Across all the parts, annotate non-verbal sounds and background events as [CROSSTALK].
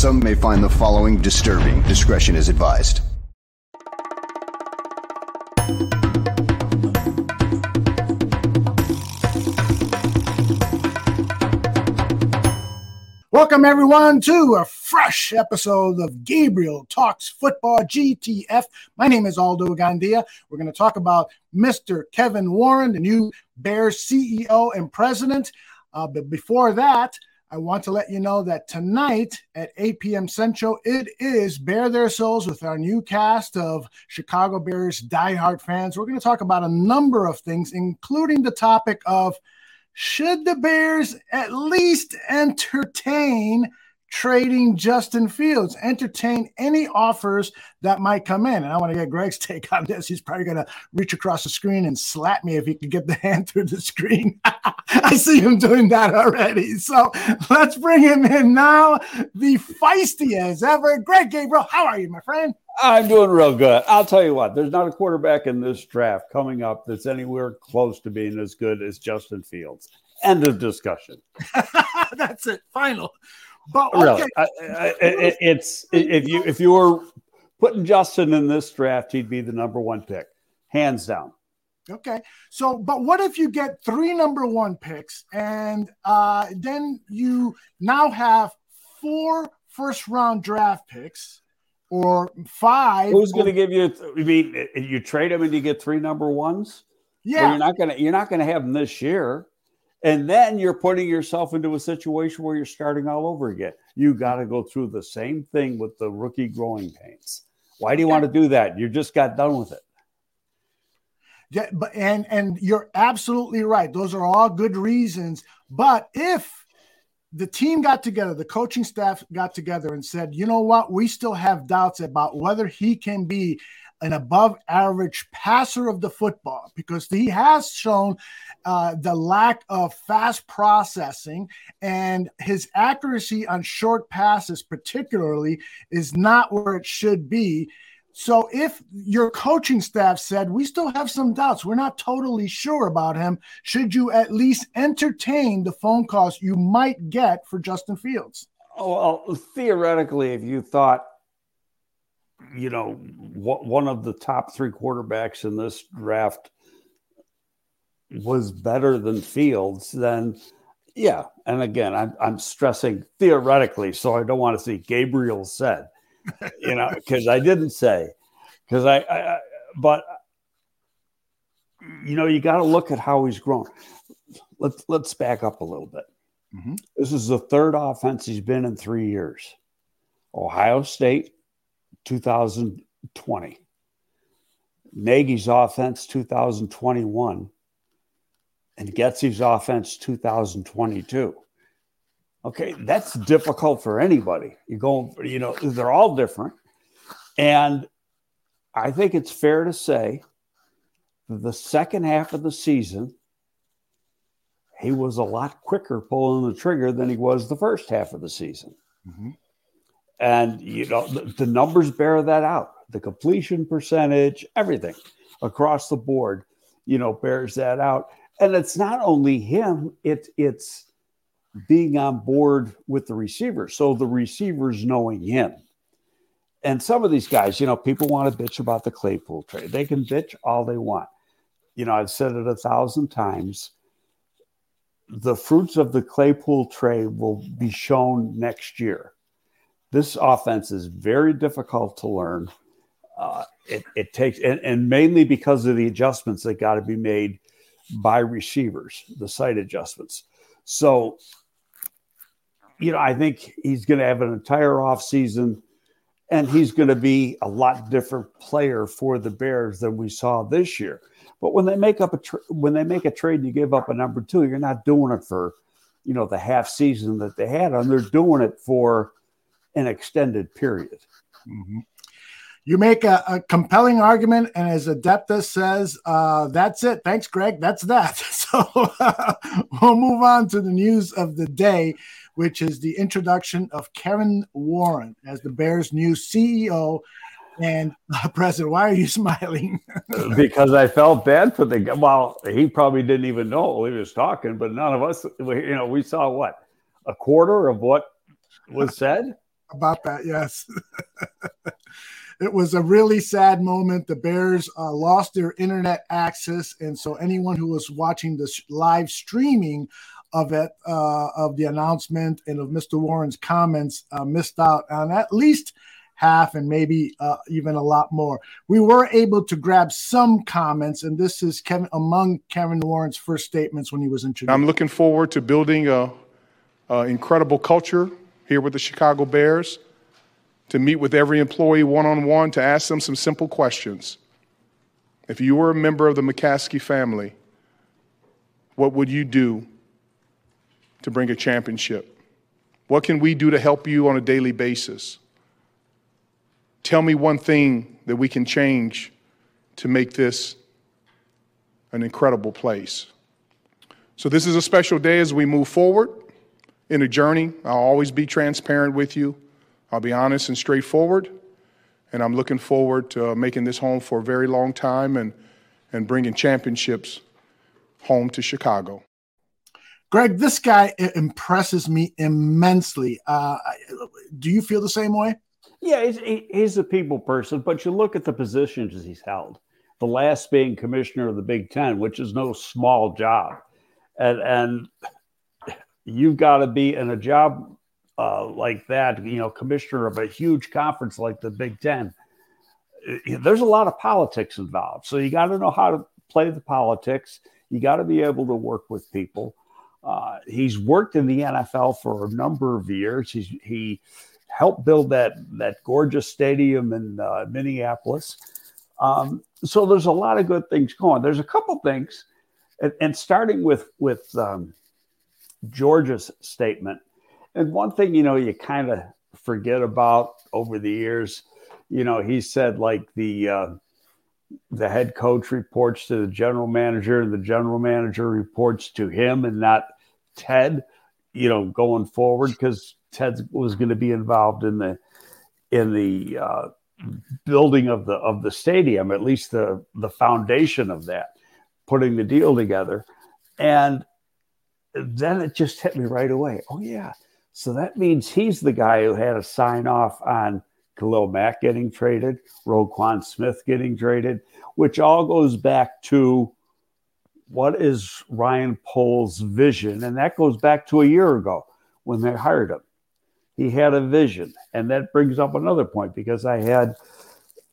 Some may find the following disturbing. Discretion is advised. Welcome, everyone, to a fresh episode of Gabriel Talks Football GTF. My name is Aldo Gandia. We're going to talk about Mr. Kevin Warren, the new Bears CEO and president. Uh, but before that, I want to let you know that tonight at 8 p.m. Central, it is Bare Their Souls with our new cast of Chicago Bears diehard fans. We're going to talk about a number of things, including the topic of should the Bears at least entertain trading Justin Fields, entertain any offers that might come in. And I want to get Greg's [LAUGHS] take on this. He's probably going to reach across the screen and slap me if he could get the [LAUGHS] hand through the screen. [LAUGHS] I see him doing that already. So let's bring him in now. The feisty as ever, Greg Gabriel. How are you, my friend? I'm doing real good. I'll tell you what, there's not a quarterback in this draft coming up that's anywhere close to being as good as Justin Fields. End of discussion. That's it. Final. But okay. really, I, I, it, it's if you if you were putting Justin in this draft, he'd be the number one pick, hands down. Okay. So, but what if you get three number one picks and uh, then you now have four first round draft picks or five? Who's going to give you? I mean, you trade them and you get three number ones. Yeah, well, you're not going to you're not going to have them this year. And then you're putting yourself into a situation where you're starting all over again. You got to go through the same thing with the rookie growing pains. Why do you want to do that? You just got done with it. Yeah, but and and you're absolutely right. Those are all good reasons. But if the team got together, the coaching staff got together and said, you know what, we still have doubts about whether he can be an above average passer of the football because he has shown uh, the lack of fast processing and his accuracy on short passes, particularly, is not where it should be. So, if your coaching staff said, We still have some doubts, we're not totally sure about him, should you at least entertain the phone calls you might get for Justin Fields? Oh, well, theoretically, if you thought you know, one of the top three quarterbacks in this draft was better than Fields, then yeah. And again, I'm, I'm stressing theoretically, so I don't want to see Gabriel said, you know, [LAUGHS] because I didn't say, because I, I, but you know, you got to look at how he's grown. Let's let's back up a little bit. Mm-hmm. This is the third offense he's been in three years. Ohio State, 2020. Nagy's offense 2021 and Getsy's offense 2022. Okay, that's difficult for anybody. You go, you know, they're all different. And I think it's fair to say the second half of the season, he was a lot quicker pulling the trigger than he was the first half of the season. Mm-hmm. And, you know, the, numbers bear that out. The completion percentage, everything across the board, you know, bears that out. And it's not only him, it, it's being on board with the receiver. So the receivers knowing him. And some of these guys, you know, people want to bitch about the Claypool trade. They can bitch all they want. You know, I've said it a thousand times. The fruits of the Claypool trade will be shown next year this offense is very difficult to learn. Uh, it, it, takes, and, and, mainly because of the adjustments that got to be made by receivers, the site adjustments. So, you know, I think he's going to have an entire off season, and he's going to be a lot different player for the Bears than we saw this year. But when they make up a tra- when they make a trade and you give up a number two, you're not doing it for, you know, the half season that they had, and they're doing it for an extended period. Mm-hmm. You make a, a, compelling argument, and as Adeptus says, uh, that's it. Thanks, Greg. That's that. [LAUGHS] So uh, [LAUGHS] we'll move on to the news of the day, which is the introduction of Kevin Warren as the Bears' new CEO and [LAUGHS] uh, president. Why are you smiling? because I felt bad for the guy. Well, he probably didn't even know he was talking, but none of us, you know, we saw what a quarter of what was said. About that. Yes. [LAUGHS] it was a really sad moment. The Bears uh, lost their internet access, and so anyone who was watching this live streaming of it, uh, of the announcement and of Mr. Warren's comments, uh, missed out on at least half and maybe uh, even a lot more. We were able to grab some comments, and this is Kevin among Kevin Warren's first statements when he was introduced. I'm looking forward to building a, a incredible culture here with the Chicago Bears, to meet with every employee one on one, to ask them some simple questions. If you were a member of the McCaskey family, what would you do to bring a championship? What can we do to help you on a daily basis? Tell me one thing that we can change to make this an incredible place. So, this is a special day as we move forward in a journey. I'll always be transparent with you. I'll be honest and straightforward. And I'm looking forward to making this home for a very long time and, and bringing championships home to Chicago. Greg, this guy impresses me immensely. Uh, do you feel the same way? Yeah, he's, he's a people person, but you look at the positions he's held. The last being commissioner of the Big Ten, which is no small job, and and you've got to be in a job uh, like that, you know, commissioner of a huge conference like the Big Ten. There's a lot of politics involved, so you got to know how to play the politics. You got to be able to work with people. Uh, he's worked in the NFL for a number of years. He's, he helped build that that gorgeous stadium in uh, Minneapolis. Um, so there's a lot of good things going. There's a couple things, and, and starting with with um, George's statement. And one thing, you know, you kind of forget about over the years, you know, he said like the uh, the head coach reports to the general manager, and the general manager reports to him, and not Ted. You know, going forward because Ted was going to be involved in the in the uh, building of the of the stadium, at least the the foundation of that, putting the deal together, and then it just hit me right away. Oh, yeah. So that means he's the guy who had a sign off on Khalil Mack getting traded, Roquan Smith getting traded, which all goes back to what is Ryan Poles' vision? And that goes back to a year ago when they hired him. He had a vision. And that brings up another point because I had,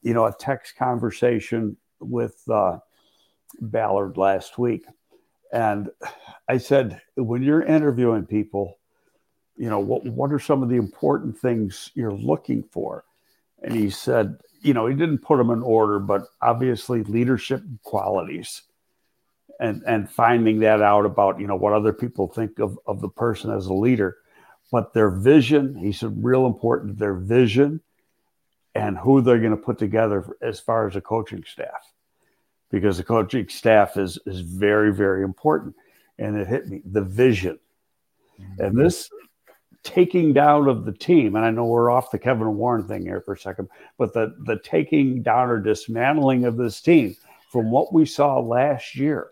you know, a text conversation with uh, Ballard last week. And I said, when you're interviewing people, you know, what, what are some of the important things you're looking for? And he said, you know, he didn't put them in order, but obviously leadership qualities and, and finding that out about, you know, what other people think of, of the person as a leader. But their vision, he said, real important, their vision and who they're going to put together as far as a coaching staff because the coaching staff is is very very important and it hit me the vision mm-hmm. and this taking down of the team and i know we're off the kevin warren thing here for a second but the the taking down or dismantling of this team from what we saw last year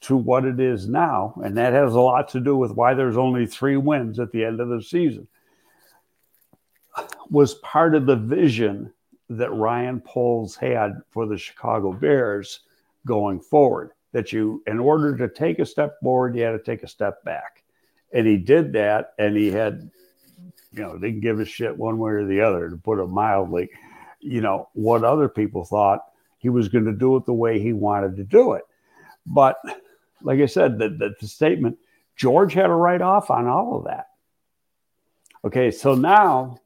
to what it is now and that has a lot to do with why there's only three wins at the end of the season was part of the vision that Ryan Poles had for the Chicago Bears going forward. That you, in order to take a step forward, you had to take a step back. And he did that, and he had, you know, didn't give a shit one way or the other, to put it mildly, you know, what other people thought he was going to do it the way he wanted to do it. But like I said, the, the, the statement, George had a write off on all of that. Okay, so now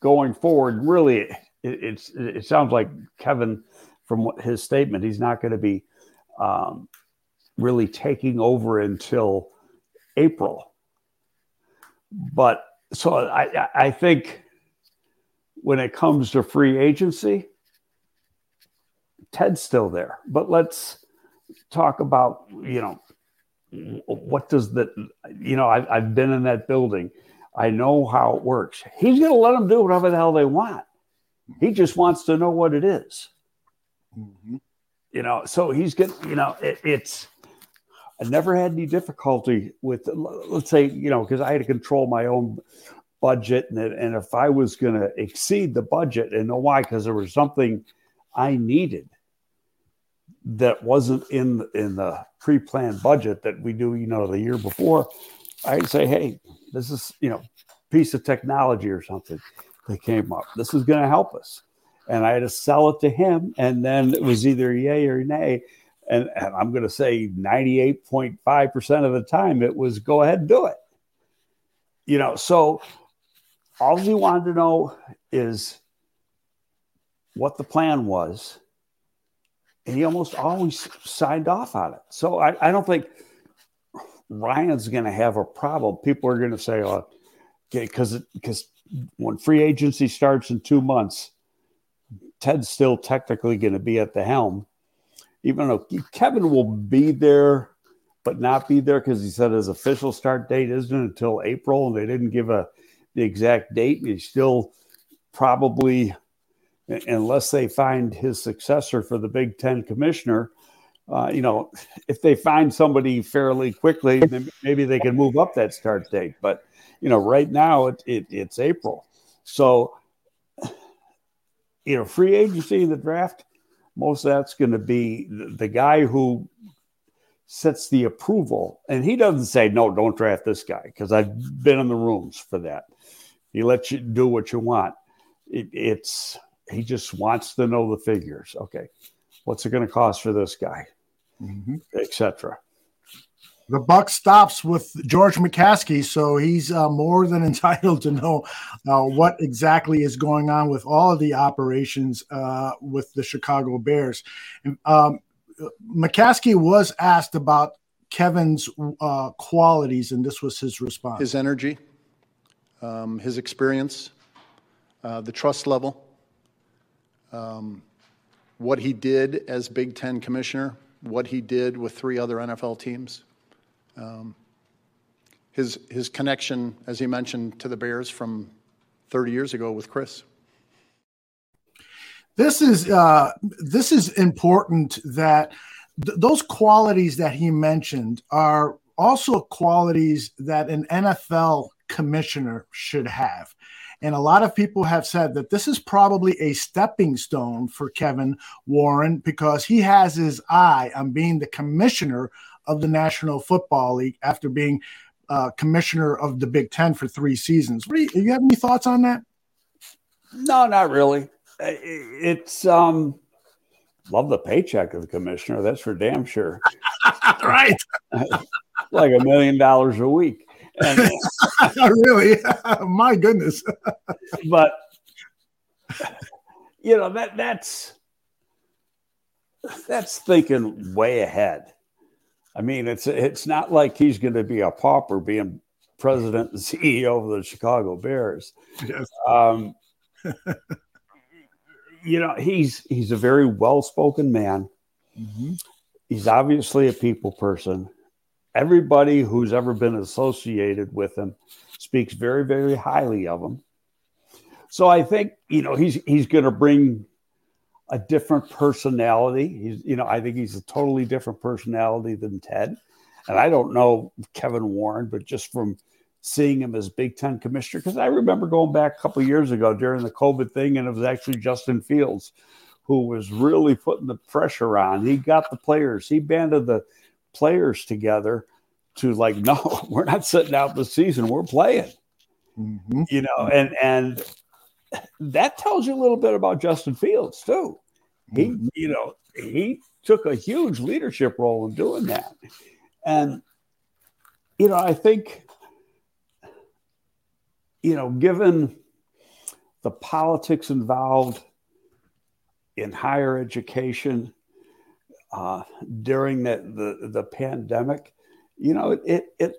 going forward, really, it, it's it sounds like Kevin, from his statement, he's not going to be um, really taking over until April. But so I, I think when it comes to free agency, Ted's still there. But let's talk about, you know, what does that, you know, I've, I've been in that building. I know how it works. He's going to let them do whatever the hell they want. He just wants to know what it is. Mm-hmm. You know, so he's getting, you know, it, it's, I never had any difficulty with, let's say, you know, because I had to control my own budget, and, and if I was going to exceed the budget, and know why? Because there was something I needed that wasn't in in the pre-planned budget that we do, you know, the year before. I'd say, hey, this is you know, piece of technology or something that came up. This is going to help us, and I had to sell it to him, and then it was either yay or nay. And, and I'm going to say 98.5% of the time it was go ahead and do it. You know, so all he wanted to know is what the plan was. And he almost always signed off on it. So I, I don't think Ryan's going to have a problem. People are going to say, oh, okay, because because when free agency starts in two months, Ted's still technically going to be at the helm, even though Kevin will be there, but not be there because he said his official start date isn't until April, and they didn't give a the exact date. And he's still probably, unless they find his successor for the Big Ten commissioner, uh, you know, if they find somebody fairly quickly, maybe they can move up that start date. But you know, right now it, it it's April, so [SIGHS] you know, free agency in the draft. Most of that's going to be the, the guy who sets the approval, and he doesn't say no, don't draft this guy because I've been in the rooms for that. He lets you do what you want. It, it's he just wants to know the figures. Okay, what's it going to cost for this guy, mm-hmm. etc. The buck stops with George McCaskey, so he's uh, more than [LAUGHS] entitled to know uh, what exactly is going on with all of the operations uh, with the Chicago Bears. Um, McCaskey was asked about Kevin's uh, qualities, and this was his response: his energy, um, his experience, uh, the trust level, um, what he did as Big Ten commissioner, what he did with three other NFL teams, um, his, his connection, as he mentioned, to the Bears from 30 years ago with Chris. This is uh, this is important that th- those qualities that he mentioned are also qualities that an NFL commissioner should have. And a lot of people have said that this is probably a stepping stone for Kevin Warren because he has his eye on being the commissioner of the National Football League after being uh, commissioner of the Big Ten for three seasons. What do you, you have any thoughts on that? No, not really. It's um, love the paycheck of the commissioner. That's for damn sure. [LAUGHS] right, [LAUGHS] like a million dollars a week. And, [LAUGHS] really? My goodness. but you know that that's that's thinking way ahead. I mean, it's it's not like he's going to be a pauper being president and [LAUGHS] CEO of the Chicago Bears. Yes. Um, you know, he's he's a very well-spoken man. Mm-hmm. He's obviously a people person everybody who's ever been associated with him speaks very, very highly of him. So I think you know he's he's going to bring a different personality. He's you know I think he's a totally different personality than Ted, and I don't know Kevin Warren, but just from seeing him as Big Ten commissioner, because I remember going back a couple years ago during the COVID thing, and it was actually Justin Fields who was really putting the pressure on. He got the players, he banded the players together to like, [LAUGHS] no, we're not sitting out the season, we're playing. Mm-hmm. You know, and and that tells you a little bit about Justin Fields too. He, mm-hmm. you know, he took a huge leadership role in doing that. And you know, I think you know, given the politics involved in higher education, uh, during the, the, the pandemic, you know, it, it, it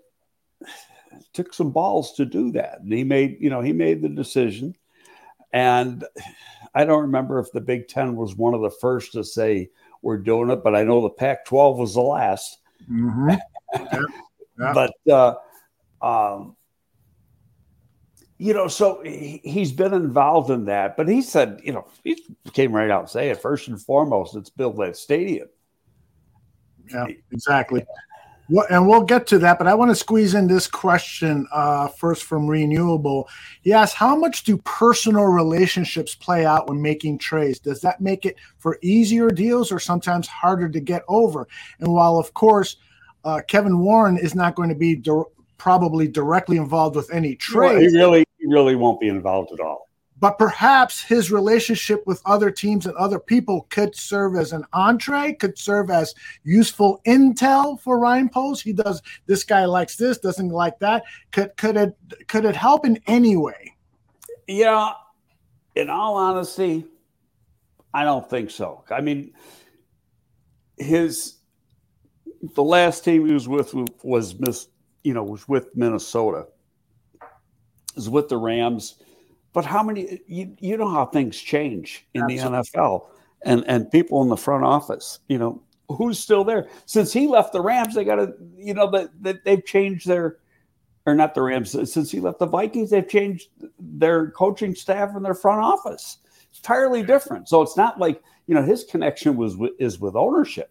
took some balls to do that. And he made, you know, he made the decision. And I don't remember if the Big Ten was one of the first to say we're doing it, but I know the Pac 12 was the last. Mm-hmm. yeah. Yeah. But, uh, um, you know, so he, he's been involved in that. But he said, you know, he came right out and say it first and foremost, it's build that stadium. Yeah, exactly. Well, and we'll get to that, but I want to squeeze in this question uh, first from Renewable. He asks, "How much do personal relationships play out when making trades? Does that make it for easier deals, or sometimes harder to get over?" And while, of course, uh, Kevin Warren is not going to be di- probably directly involved with any trades, he really, he really won't be involved at all but perhaps his relationship with other teams and other people could serve as an entree, could serve as useful intel for Ryan Poles. He does this guy likes this, doesn't like that. Could could it could it help in any way? Yeah, in all honesty, I don't think so. I mean, his the last team he was with was Miss, you know, was with Minnesota. Was with the Rams but how many you, you know how things change in Absolutely. the NFL and and people in the front office, you know, who's still there? Since he left the Rams, they got to, you know, that they, they've changed their or not the Rams. Since he left the Vikings, they've changed their coaching staff and their front office. It's entirely different. So it's not like you know his connection was with, is with ownership,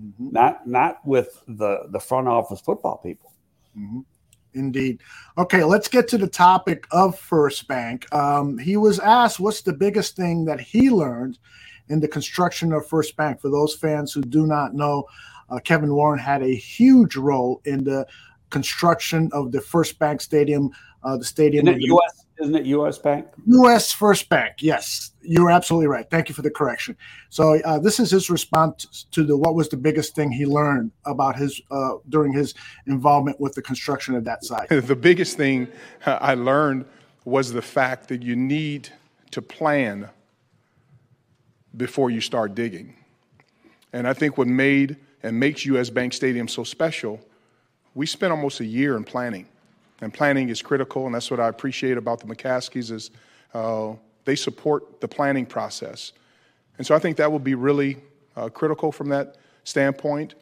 mm-hmm. not not with the the front office football people. Mm-hmm. Indeed. Okay, let's get to the topic of First Bank. Um, he was asked what's the biggest thing that he learned in the construction of First Bank. For those fans who do not know, uh, Kevin Warren had a huge role in the construction of the First Bank Stadium, uh, the stadium. In the US, isn't it US Bank? US First Bank, yes. You're absolutely right. Thank you for the correction. So uh, this is his response to the what was the biggest thing he learned about his uh, during his involvement with the construction of that site. [LAUGHS] The biggest thing I learned was the fact that you need to plan before you start digging. And I think what made and makes US Bank Stadium so special, we spent almost a year in planning. And planning is critical, and that's what I appreciate about the McCaskeys is uh, they support the planning process. And so I think that will be really uh, critical from that standpoint.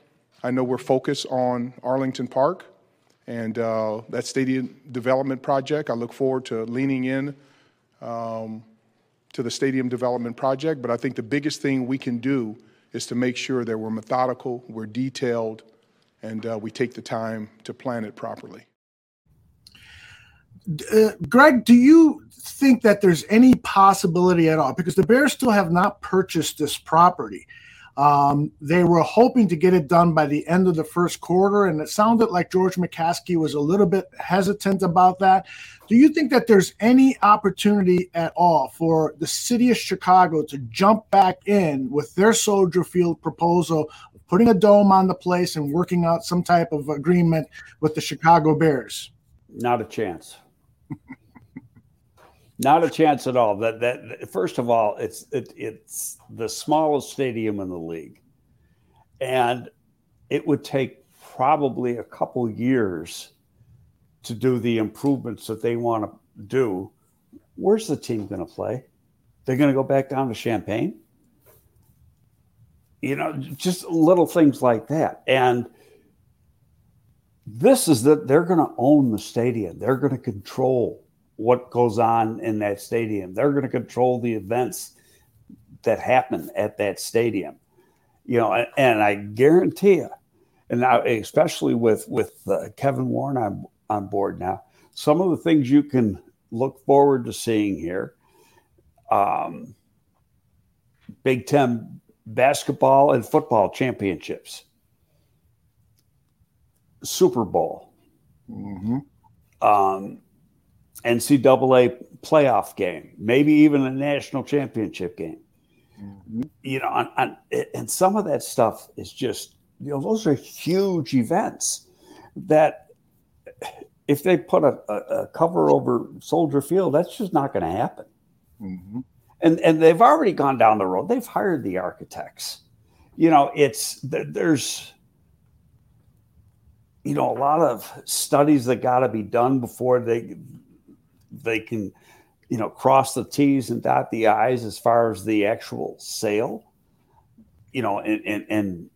I know we're focused on Arlington Park and uh, that stadium development project. I look forward to leaning in um, to the stadium development project, but I think the biggest thing we can do is to make sure that we're methodical, we're detailed, and uh, we take the time to plan it properly. Uh, Greg, do you think that there's any possibility at all? Because the Bears still have not purchased this property. Um, they were hoping to get it done by the end of the first quarter, and it sounded like George McCaskey was a little bit hesitant about that. Do you think that there's any opportunity at all for the city of Chicago to jump back in with their Soldier Field proposal, putting a dome on the place and working out some type of agreement with the Chicago Bears? Not a chance. Not a chance at all. That that first of all, it's it, it's the smallest stadium in the league, and it would take probably a couple years to do the improvements that they want to do. Where's the team going to play? They're going to go back down to Champaign. You know, just little things like that, and this is that they're going to own the stadium. They're going to control what goes on in that stadium. They're going to control the events that happen at that stadium. You know, and, and I guarantee you, and now especially with with uh, Kevin Warren on on board now, some of the things you can look forward to seeing here. Um, Big Ten basketball and football championships, Super Bowl. Mm-hmm. Um, NCAA playoff game, maybe even a national championship game. Mm-hmm. You know, on, on, and some of that stuff is just, you know, those are huge events that if they put a, a, a cover over Soldier Field, that's just not going to happen. Mm-hmm. And and they've already gone down the road. They've hired the architects. You know, it's there's you know a lot of studies that got to be done before they they can, you know, cross the T's and dot the I's as far as the actual sale, you know, and, and, and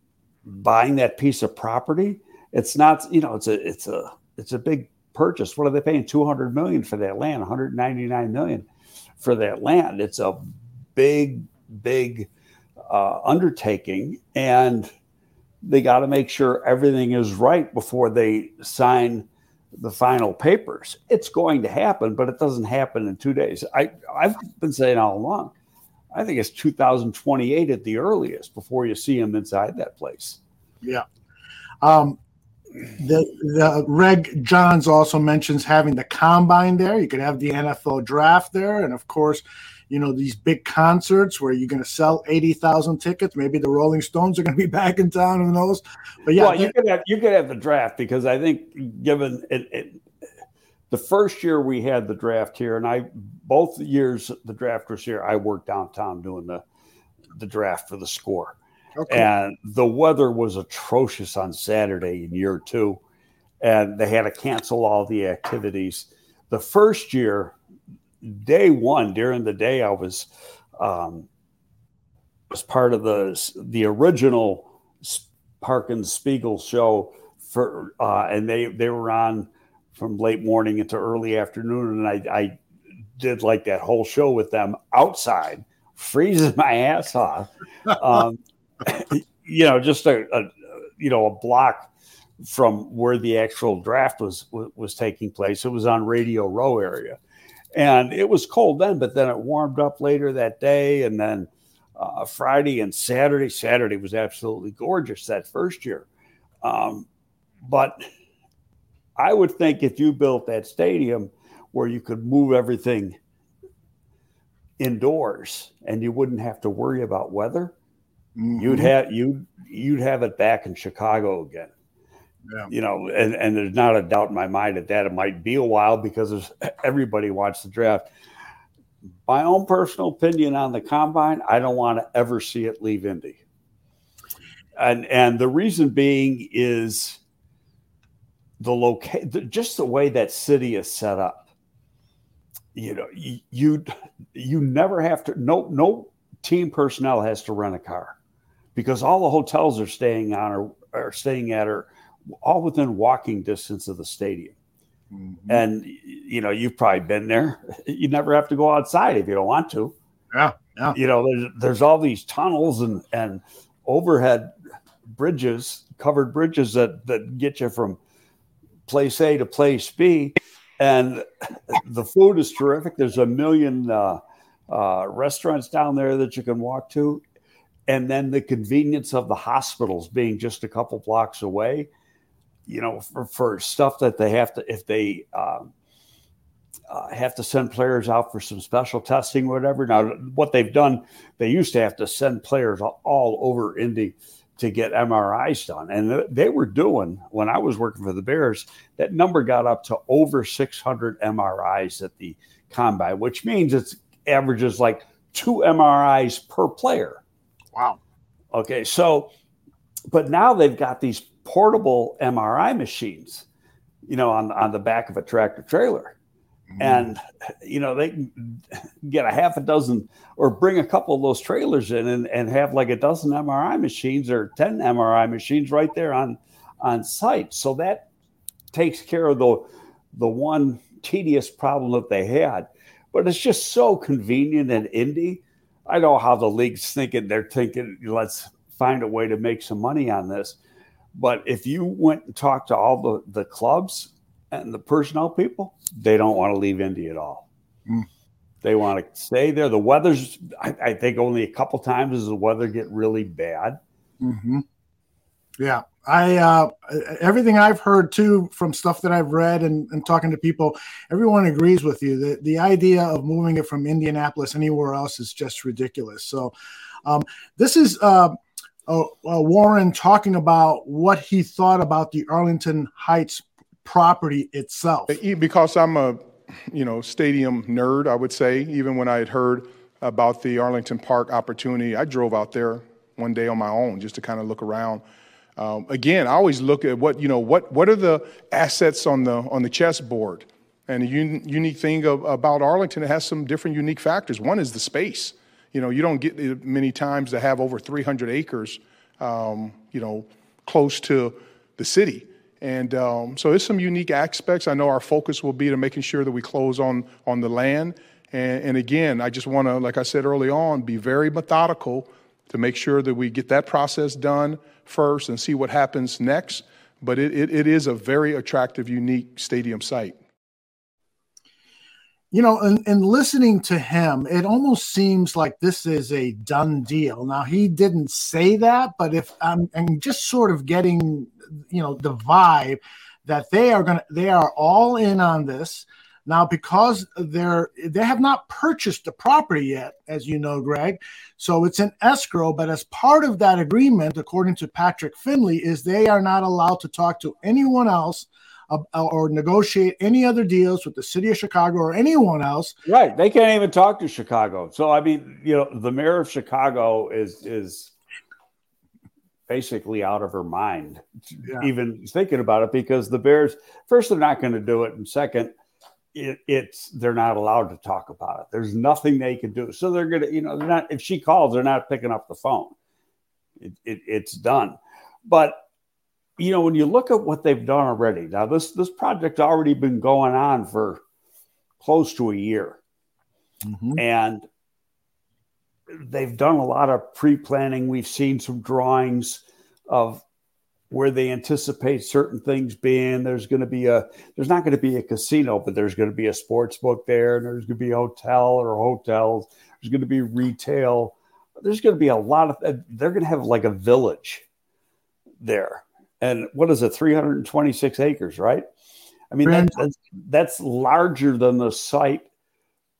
buying that piece of property. It's not, you know, it's a, it's a, it's a big purchase. What are they paying? 200 million for that land, 199 million for that land. It's a big, big uh, undertaking. And they got to make sure everything is right before they sign the final papers. It's going to happen, but it doesn't happen in two days. I, I've been saying all along, I think it's 2028 at the earliest before you see him inside that place. Yeah. Um, the, the Reg Johns also mentions having the combine there. You could have the NFL draft there, and of course, you know these big concerts where you're going to sell eighty thousand tickets. Maybe the Rolling Stones are going to be [LAUGHS] back in town. Who knows? But yeah, well, you could have you could have the draft because I think given it, it, the first year we had the draft here, and I both years the draft was here, I worked downtown doing the the draft for the score. Okay. And the weather was atrocious on Saturday in year two, and they had to cancel all the activities. The first year, day one during the day, I was um, was part of the the original Parkins Spiegel show for, uh, and they they were on from late morning into early afternoon, and I, I did like that whole show with them outside, freezing [LAUGHS] my ass off. Um, [LAUGHS] you know, just a, a, you know a block from where the actual draft was was taking place. It was on Radio Row area, and it was cold then, but then it warmed up later that day, and then uh, Friday and Saturday. Saturday was absolutely gorgeous that first year, um, but I would think if you built that stadium where you could move everything indoors and you wouldn't have to worry about weather Mm-hmm. You'd have you you'd have it back in Chicago again. Yeah. You know, and, and there's not a doubt in my mind that that it might be a while because [CLEARS THROAT] everybody wants the draft. My own personal opinion on the combine, I don't want to ever see it leave Indy. And and the reason being is the location just the way that city is set up. You know, you you, you never have to no no team personnel has to rent a car because all the hotels are staying on or are staying at are all within walking distance of the stadium. Mm-hmm. And you know, you've probably been there. [LAUGHS] You never have to go outside if you don't want to. Yeah, yeah. You know, there's there's all these tunnels and and overhead bridges, covered bridges that that get you from place A to place B, and [LAUGHS] the food is terrific. There's a million uh, uh, restaurants down there that you can walk to and then the convenience of the hospitals being just a couple blocks away you know for, for stuff that they have to if they um, uh, have to send players out for some special testing or whatever. Now what they've done they used to have to send players all over indy to get mris done. And they were doing when i was working for the bears that number got up to over 600 mris at the combine which means it's averages like two mris per player. Wow. Okay, so, but now they've got these portable MRI machines, you know, on on the back of a tractor trailer, mm-hmm. and you know they can get a half a dozen or bring a couple of those trailers in and, and have like a dozen MRI machines or ten MRI machines right there on on site. So that takes care of the the one tedious problem that they had. But it's just so convenient and Indy I know how the league's thinking. They're thinking, let's find a way to make some money on this. But if you went and talked to all the, the clubs and the personnel people, they don't want to leave Indy at all. Mm. They want to stay there. The weather's, I, I, think, only a couple times does the weather get really bad. Mm-hmm. Yeah. I uh, everything I've heard too from stuff that I've read and, and talking to people, everyone agrees with you. that the idea of moving it from Indianapolis anywhere else is just ridiculous. So, um, this is uh, uh, Warren talking about what he thought about the Arlington Heights property itself. Because I'm a you know stadium nerd, I would say. Even when I had heard about the Arlington Park opportunity, I drove out there one day on my own just to kind of look around um, again, I always look at what you know what what are the assets on the on the chessboard. And the un- unique thing of, about Arlington, it has some different unique factors. One is the space. You know, you don't get many times to have over 300 acres, um, you know, close to the city. And um, so it's some unique aspects. I know our focus will be to making sure that we close on on the land. And, and again, I just want to, like I said early on, be very methodical to make sure that we get that process done first and see what happens next. But it, it, it is a very attractive, unique stadium site. You know, and, listening to him, it almost seems like this is a done deal. Now, he didn't say that, but if I'm, I'm just sort of getting, you know, the vibe that they are going to, they are all in on this. Now, because they're they have not purchased the property yet, as you know, Greg, so it's an escrow. But as part of that agreement, according to Patrick Finley, is they are not allowed to talk to anyone else Uh, or negotiate any other deals with the city of Chicago or anyone else. Right, they can't even talk to Chicago. So I mean, you know, the mayor of Chicago is is basically out of her mind, yeah. even thinking about it, because the Bears first they're not going to do it, and second it, it's they're not allowed to talk about it. There's nothing they can do. So they're gonna, you know, they're not. If she calls, they're not picking up the phone. It, it, it's done. But you know, when you look at what they've done already, now this this project's already been going on for close to a year, mm-hmm. and they've done a lot of pre-planning. We've seen some drawings of where they anticipate certain things being. There's going to be a there's not going to be a casino, but there's going to be a sports book there, and there's going to be a hotel or hotels. There's going to be retail. There's going to be a lot of. They're going to have like a village there, and what is it? 326 acres, right? I mean, that, that's that's larger than the site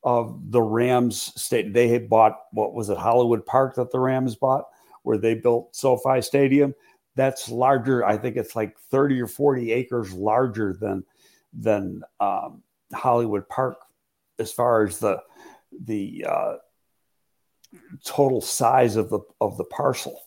of the Rams state. They had bought what was it, Hollywood Park that the Rams bought, where they built SoFi Stadium that's larger. I think it's like 30 or 40 acres larger than than um, Hollywood Park as far as the the uh, total size of the of the parcel.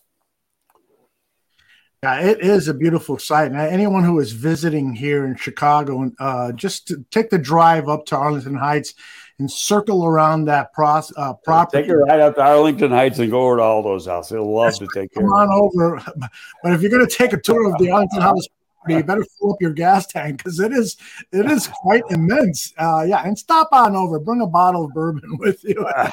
Yeah, it is a beautiful site. And anyone who is visiting here in Chicago, uh, just take the drive up to Arlington Heights and circle around that pro- uh, property. Take it right up to Arlington Heights and go over to Aldo's house. They'll love to take Come on over. [LAUGHS] But if you're going to take a tour of the Arlington House property, you better fill up your gas tank because it is it is quite immense. Uh, yeah, and stop on over. Bring a bottle of bourbon [LAUGHS] with you. [LAUGHS]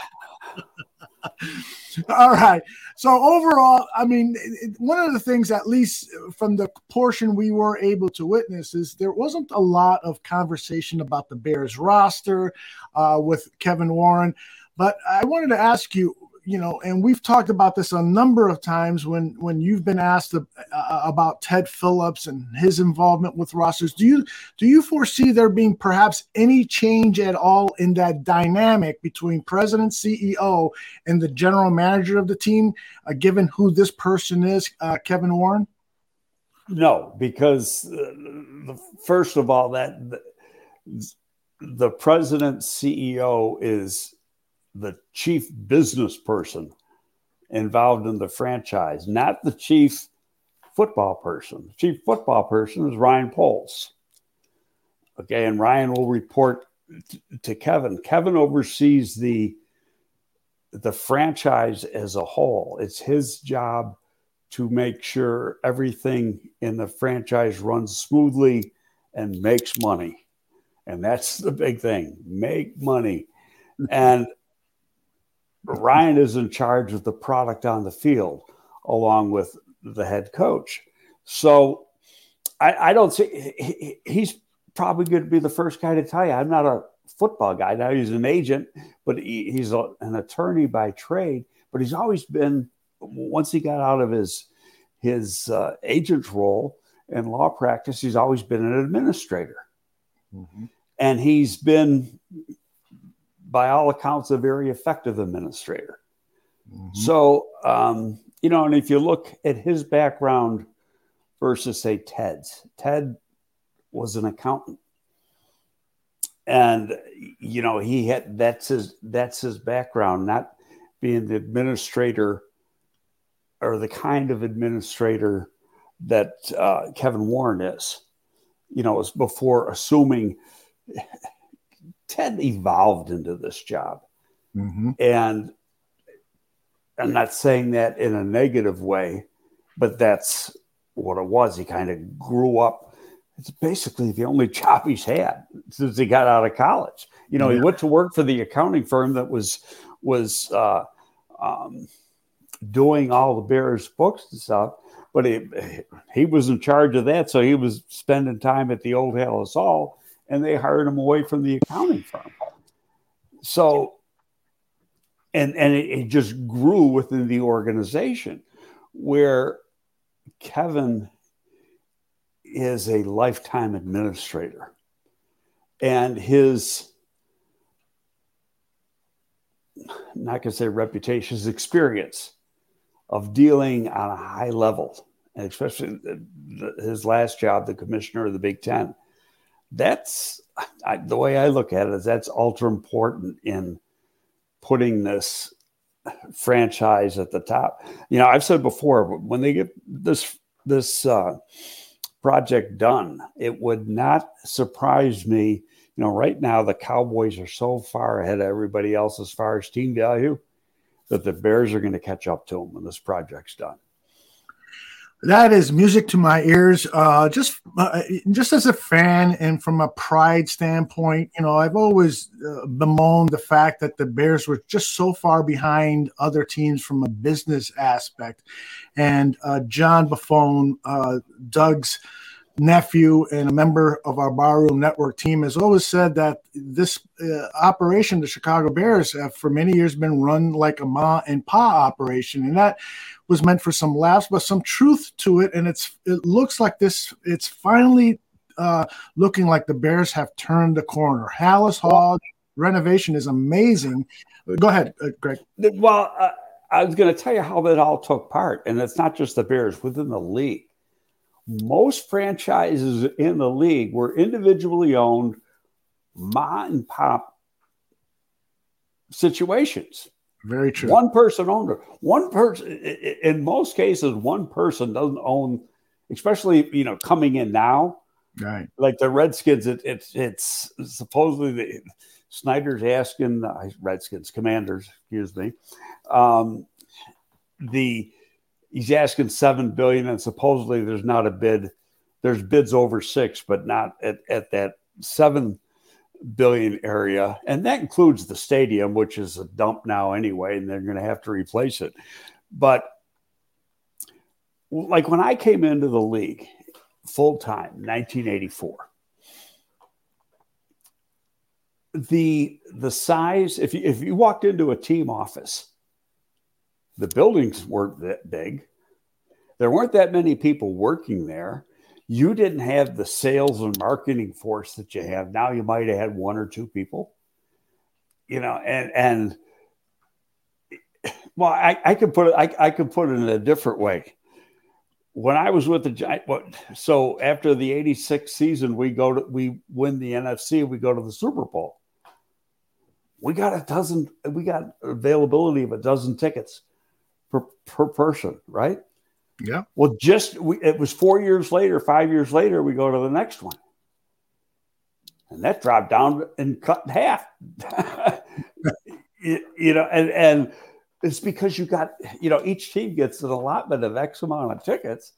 All right. So overall, I mean, one of the things, at least from the portion we were able to witness, is there wasn't a lot of conversation about the Bears roster uh, with Kevin Warren. But I wanted to ask you, you know, and we've talked about this a number of times when when you've been asked uh, about Ted Phillips and his involvement with rosters. Do you do you foresee there being perhaps any change at all in that dynamic between president, CEO, and the general manager of the team, uh, given who this person is, uh, Kevin Warren? No, because uh, first of all, that the, the president CEO is the chief business person involved in the franchise, not the chief football person. The chief football person is Ryan Poles. Okay, and Ryan will report to Kevin. Kevin oversees the the franchise as a whole. It's his job to make sure everything in the franchise runs smoothly and makes money. And that's the big thing make money. And Ryan is in charge of the product on the field along with the head coach. So I, I don't see he, he's probably going to be the first guy to tell you. I'm not a football guy. Now he's an agent, but he, he's a, an attorney by trade. But he's always been once he got out of his his uh, agent's role in law practice, he's always been an administrator, mm-hmm. and he's been by all accounts, a very effective administrator. Mm-hmm. So, um, you know, and if you look at his background versus, say, Ted's, Ted was an accountant. And, you know, he had that's his that's his background, not being the administrator or the kind of administrator that uh, Kevin Warren is. You know, was before assuming Ted evolved into this job. Mm-hmm. And I'm not saying that in a negative way, but that's what it was. He kind of grew up. It's basically the only [LAUGHS] job he's had since he got out of college. You know, yeah. he went to work for the accounting firm that was was uh, um, doing all the Bears books and stuff. But he, he was in charge of that, so he was spending time at the old Halas Hall, and they hired him away from the accounting firm. So, and and it, it just grew within the organization, where Kevin is a lifetime administrator, and his not going to say reputation, his experience of dealing on a high level, and especially his last job, the commissioner of the Big Ten. That's I, the way I look at it. Is that's ultra important in putting this franchise at the top. You know, I've said before when they get this this uh, project done, it would not surprise me you know, right now the Cowboys are so far ahead of everybody else as far as team value that the Bears are going to catch up to them when this project's done. That is music to my ears. Uh, just, uh, just as a fan and from a pride standpoint, you know, I've always uh, bemoaned the fact that the Bears were just so far behind other teams from a business aspect. And uh, John Buffone, uh, Doug's nephew and a member of our barroom network team has always said that this uh, operation the chicago bears have for many years been run like a ma and pa operation and that was meant for some laughs but some truth to it. And it's it looks like this it's finally uh, looking like the bears have turned the corner. Halas hall renovation is amazing. Go ahead uh, greg. Well uh, i was going to tell you how that all took part and it's not just the bears within the league. Most franchises in the league were individually owned ma and pop situations. Very true. One person owned it. One person, in most cases, one person doesn't own, especially you know coming in now. Right. Like the Redskins, it, it's it's supposedly the Snyder's asking uh, Redskins Commanders, excuse me, um, the he's asking seven billion, and supposedly there's not a bid. There's bids over six, but not at, at that seven billion area, and that includes the stadium, which is a dump now anyway, and they're going to have to replace it. But like when I came into the league full time, 1984, the the size if you if you walked into a team office the buildings weren't that big. There weren't that many people working there. You didn't have the sales and marketing force that you have now. You might have had one or two people, you know, and and [CLEARS THROAT] well, I, I could put it I, I could put it in a different way. When I was with the Giant, so after the '86 season, we go to we win the NFC, we go to the Super Bowl. We got a dozen, we got availability of a dozen tickets per, per person, right? Yeah. Well, just we, it was four years later, five years later, we go to the next one. And that dropped down and cut in half. [LAUGHS] you, you, know, and, and it's because you got, you know, each team gets an allotment of X amount of tickets,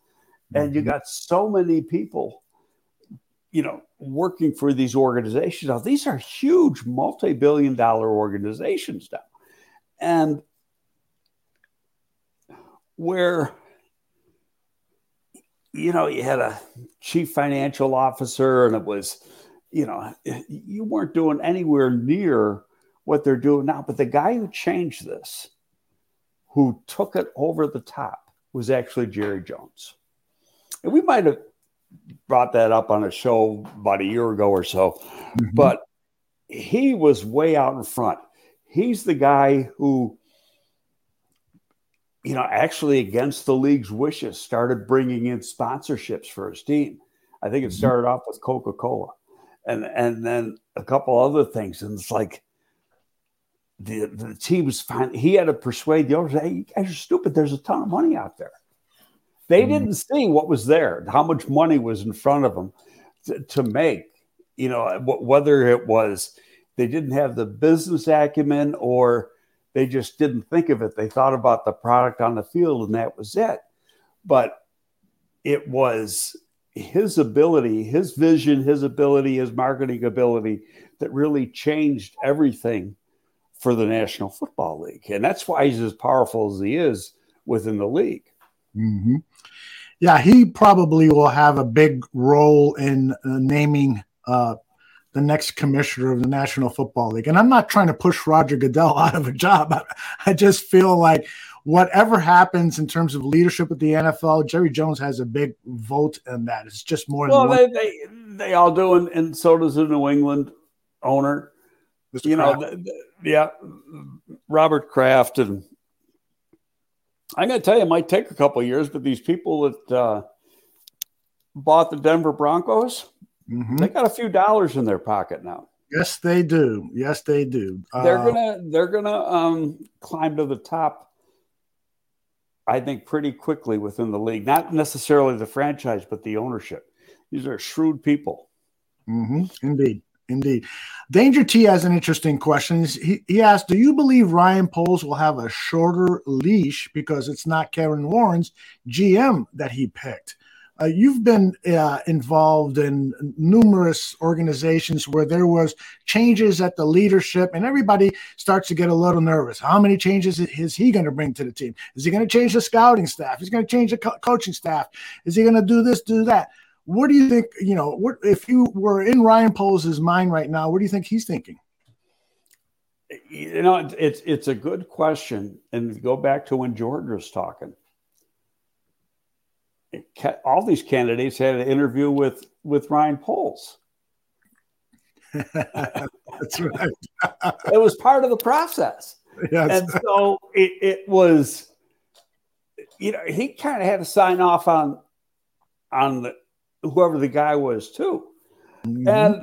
and mm-hmm. you got so many people, you know, working for these organizations. Now, these are huge multi billion dollar organizations now. And where you know you had a chief financial officer and it was you know you weren't doing anywhere near what they're doing now but the guy who changed this who took it over the top was actually jerry jones and we might have brought that up on a show about a year ago or so mm-hmm. but he was way out in front he's the guy who you know, actually against the league's wishes, started bringing in sponsorships for his team. I think it mm-hmm. started off with Coca Cola, and and then a couple other things. And it's like the the team was fine. He had to persuade the owners, "Hey, you guys are stupid. There's a ton of money out there." They mm-hmm. didn't see what was there, how much money was in front of them to, to make. You know, whether it was they didn't have the business acumen or they just didn't think of it. They thought about the product on the field and that was it. But it was his ability, his vision, his ability, his marketing ability that really changed everything for the National Football League. And that's why he's as powerful as he is within the league. Mm-hmm. Yeah, he probably will have a big role in uh, naming uh, the next commissioner of the National Football League. And I'm not trying to push Roger Goodell [LAUGHS] out of a job. I, I just feel like whatever happens in terms of leadership at the NFL, Jerry Jones has a big vote in that. It's just more. Well, they, they, they all do, and, and so does the New England owner. Mr. You Kraft. know, the, the, yeah, Robert Kraft, and I'm going to tell you, it might take a couple years, but these people that uh, bought the Denver Broncos, mm-hmm. they got a few dollars in their pocket now. Yes, they do. Yes, they do. Uh, they're gonna they're gonna um, climb to the top. I think pretty quickly within the league, not necessarily the franchise, but the ownership. These are shrewd people. Mm-hmm. Indeed. Indeed. Danger T has an interesting question. He, he asked, Do you believe Ryan Poles will have a shorter leash because it's not Kevin Warren's GM that he picked? Uh, you've been uh, involved in numerous organizations where there was changes at the leadership and everybody starts to get a little nervous how many changes is he going to bring to the team is he going to change the scouting staff is he going to change the co- coaching staff is he going to do this do that what do you think? You know, what if you were in Ryan Poles' mind right now? What do you think he's thinking? You know, it's it's a good question, and go back to when George was talking. All these candidates had an interview with with Ryan Poles. [LAUGHS] That's right. [LAUGHS] it was part of the process. Yes. And so it, it was, you know, he kind of had to sign off on on the whoever the guy was too. Mm-hmm. And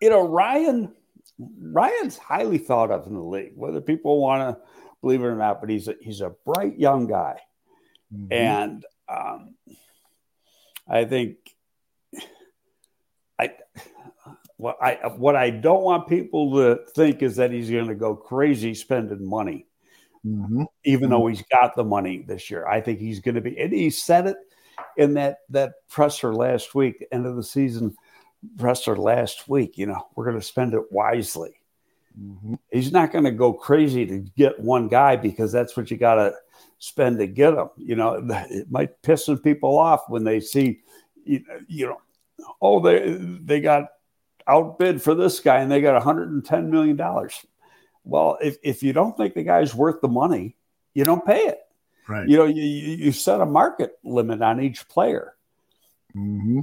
you know, Ryan Ryan's highly thought of in the league, whether people want to believe it or not, but he's a, he's a bright young guy. Mm-hmm. And um, I think I what I what I don't want people to think is that he's going to go crazy spending money, mm-hmm. even mm-hmm. though he's got the money this year. I think he's going to be, and he said it in that that presser last week, end of the season presser last week. You know, we're going to spend it wisely. Mm-hmm. He's not going to go crazy to get one guy because that's what you got to spend to get them. You know, it might piss some people off when they see, you, know, oh they they got outbid for this guy and they got 110 million dollars. Well, if if you don't think the guy's worth the money, you don't pay it. Right. You know, you, you set a market limit on each player. Mm-hmm.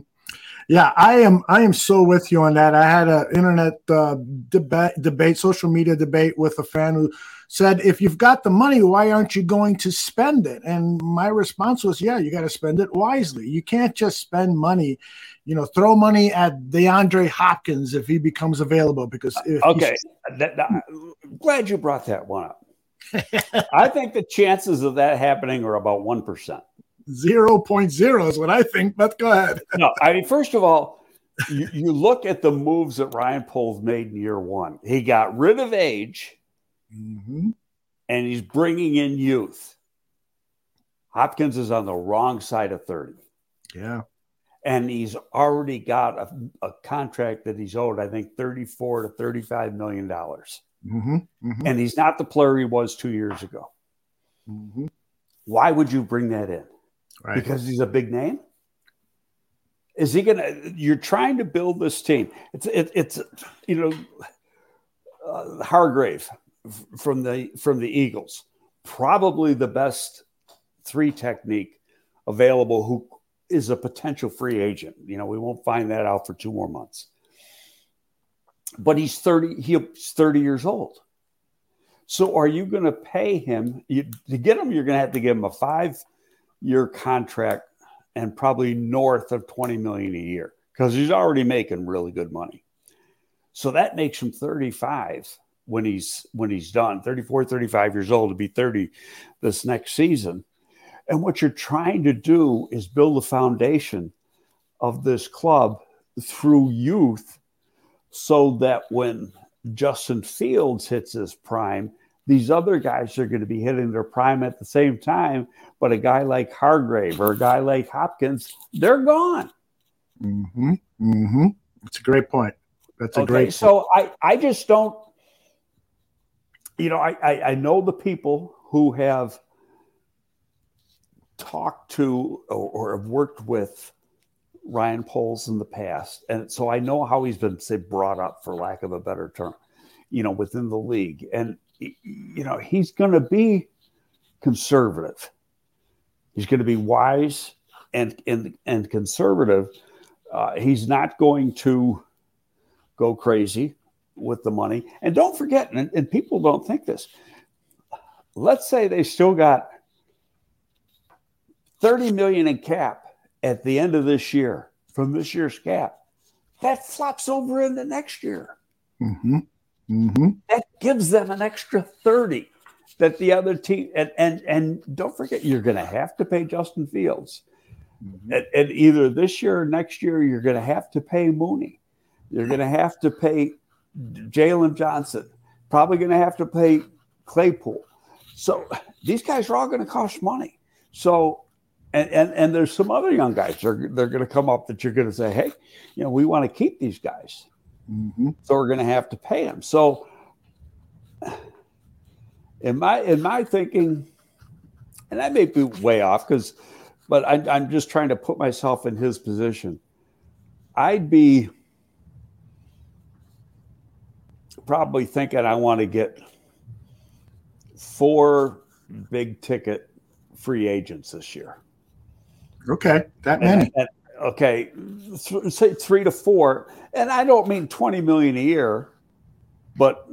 Yeah, I am. I am so with you on that. I had an internet uh, debate, debate, social media debate with a fan who said, "If you've got the money, why aren't you going to spend it?" And my response was, "Yeah, you got to spend it wisely. You can't just spend money. You know, throw money at DeAndre Hopkins if he becomes available. Because okay, that, that, glad you brought that one up [LAUGHS] I think the chances of that happening are about 1%. 0.0 is what I think, but go ahead. [LAUGHS] no, I mean, first of all, you, you, look at the moves that Ryan Poles made in year one. He got rid of age mm-hmm. and he's bringing in youth. Hopkins is on the wrong side of 30. Yeah. And he's already got a, a contract that he's owed, I think, 34 to 35 million dollars. Mm-hmm, mm-hmm. And he's not the player he was two years ago. Mm-hmm. Why would you bring that in? Right. Because he's a big name? Is he to? You're trying to build this team. It's, it, it's you know, uh, Hargrave from the from the Eagles, probably the best three technique available who is a potential free agent. You know, we won't find that out for two more months but he's 30 he's 30 years old so are you going to pay him you, to get him you're going to have to give him a five year contract and probably north of 20 million a year because he's already making really good money. So that makes him 35 when he's when he's done 34 35 years old to be 30 this next season. And what you're trying to do is build the foundation of this club through youth so that when Justin Fields hits his prime, these other guys are going to be hitting their prime at the same time. But a guy like Hargrave or a guy like Hopkins, they're gone. Mm-hmm. Mm-hmm. That's a great point. That's a okay, great. So I, I just don't. You know, I, I, I know the people who have talked to or, or have worked with Ryan Poles in the past, and so I know how he's been say brought up, for lack of a better term, you know, within the league, and you know he's going to be conservative. He's going to be wise and and and conservative. Uh, he's not going to go crazy with the money. And don't forget, and, and people don't think this. Let's say they still got 30 million in cap at the end of this year from this year's cap. That flops over into next year. Mm-hmm. Mm-hmm. That gives them an extra 30 that the other team and and, and don't forget you're going to have to pay Justin Fields. Mm-hmm. And, and, either this year or next year, you're going to have to pay Mooney. You're going to have to pay Jaylon Johnson. Probably going to have to pay Claypool. So these guys are all going to cost money. So, and, and, and there's some other young guys that are, they're going to come up that you're going to say, hey, you know, we want to keep these guys. Mm-hmm. So we're going to have to pay them. So in my in my thinking, and I may be way off because, but I, I'm just trying to put myself in his position. I'd be probably thinking I want to get four big ticket free agents this year. Okay, that many. And, and, okay, th- say three to four, and I don't mean twenty million a year, but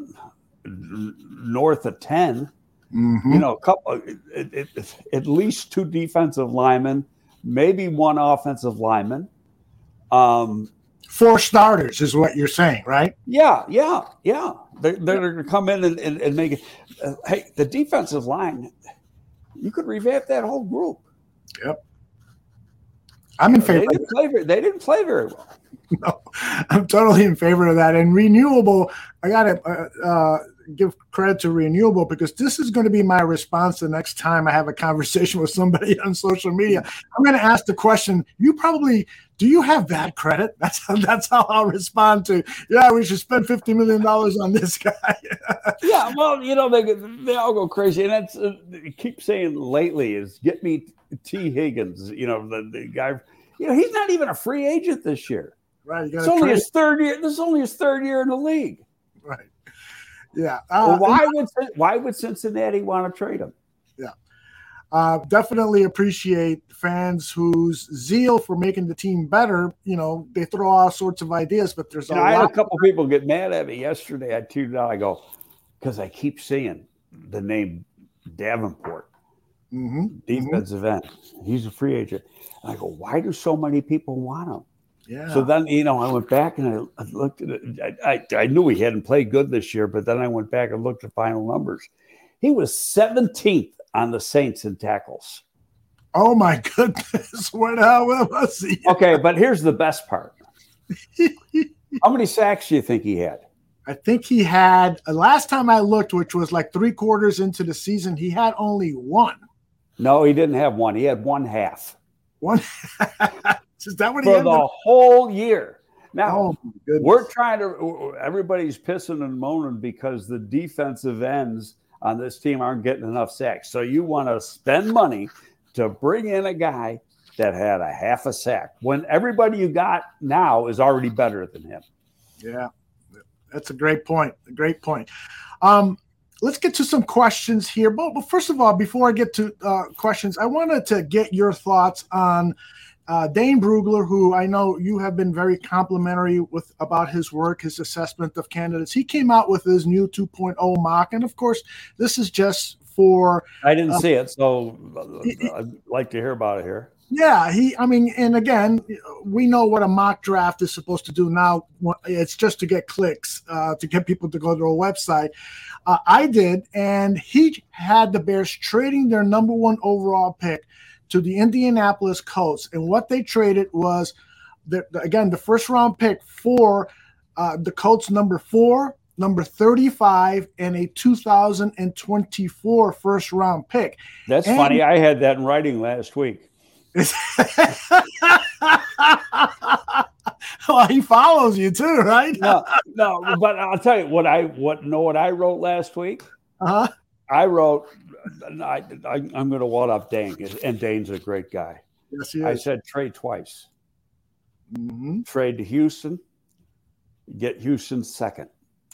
north of 10 mm-hmm. You know, a couple, it, it, at least two defensive linemen, maybe one offensive lineman. Um, four starters is what you're saying, right? Yeah, yeah, yeah. They're, they're going to come in and, and, and make it. Uh, hey, the defensive line, you could revamp that whole group. Yep. I'm in favor. They didn't play very, they didn't play very well. [LAUGHS] No, I'm totally in favor of that. And renewable, I got it. uh, uh, give credit to renewable because this is going to be my response the next time I have a conversation with somebody [LAUGHS] on social media. I'm going to ask the question. You probably do you have bad credit? [LAUGHS] That's how, that's how I'll respond to. Yeah, we should spend fifty million dollars on this guy. [LAUGHS] yeah, well, you know they they all go crazy, and that's uh, keep saying lately is get me Tee Higgins. You know the, the guy. You know he's not even a free agent this year. Right. It's only his third year. This is only his third year in the league. Right. Yeah. Uh, well, why would why would Cincinnati want to trade him? Yeah. Uh, definitely appreciate fans whose zeal for making the team better. You know, they throw all sorts of ideas, but there's a I had a couple people get mad at me yesterday. I tweeted out, I go, because I keep seeing the name Davenport, mm-hmm. defensive mm-hmm. end. He's a free agent. And I go, why do so many people want him? Yeah. So then, you know, I went back and I, looked at it. I, I, I knew he hadn't played good this year, but then I went back and looked at final numbers. He was 17th on the Saints in tackles. Oh my [LAUGHS] goodness. What hell was he? [LAUGHS] okay, but here's the best part. How many sacks do you think he had? I think he had last time I looked, which was like three quarters into the season, he had only one. No, he didn't have one. He had one half. One [LAUGHS] Is that what for he the whole year? Now oh, we're trying to. Everybody's pissing and moaning because the defensive ends on this team aren't getting enough sacks. So you want to spend money to bring in a guy that had a half a sack when everybody you got now is already better than him. Yeah, that's a great point. A great point. Um, let's get to some questions here. But, but first of all, before I get to uh, questions, I wanted to get your thoughts on uh, Dane Brugler, who I know you have been very complimentary with about his work, his assessment of candidates. He came out with his new 2.0 mock, and of course, this is just for. I didn't uh, see it, so I'd like to hear about it here. Yeah, he. I mean, and again, we know what a mock draft is supposed to do. Now, it's just to get clicks, uh, to get people to go to a website. Uh, I did, and he had the Bears trading their number one overall pick to the Indianapolis Colts, and what they traded was, the, again, the first round pick for uh, the Colts number four, number 35, and a 2024 first round pick. That's and, funny. I had that in writing last week. [LAUGHS] well, he follows you too, right? no, no, but I'll tell you what I what know what I wrote last week. Uh-huh. I wrote, I, I, am going to one up Dane, and Dane's a great guy. Yes, he is. I said trade twice. Mhm. Trade to Houston, get Houston second,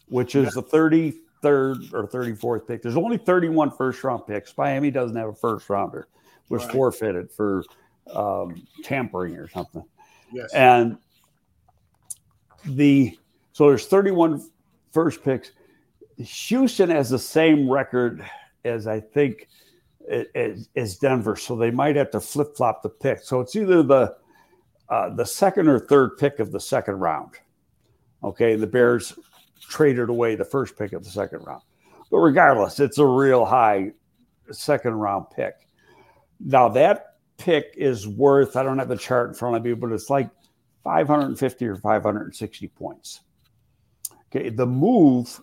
which is the 33rd or 34th pick. There's only 31 first round picks. Miami doesn't have a first rounder, was Right. forfeited for um, tampering or something. Yes. And the so there's 31 first picks. Houston has the same record as I think is, Denver, so they might have to flip flop the pick. So it's either the uh, the second or third pick of the second round. Okay, the Bears traded away the first pick of the second round, but regardless, it's a real high second round pick. Now that pick is worth I don't have the chart in front of me, but it's like 550 or 560 points. Okay, the move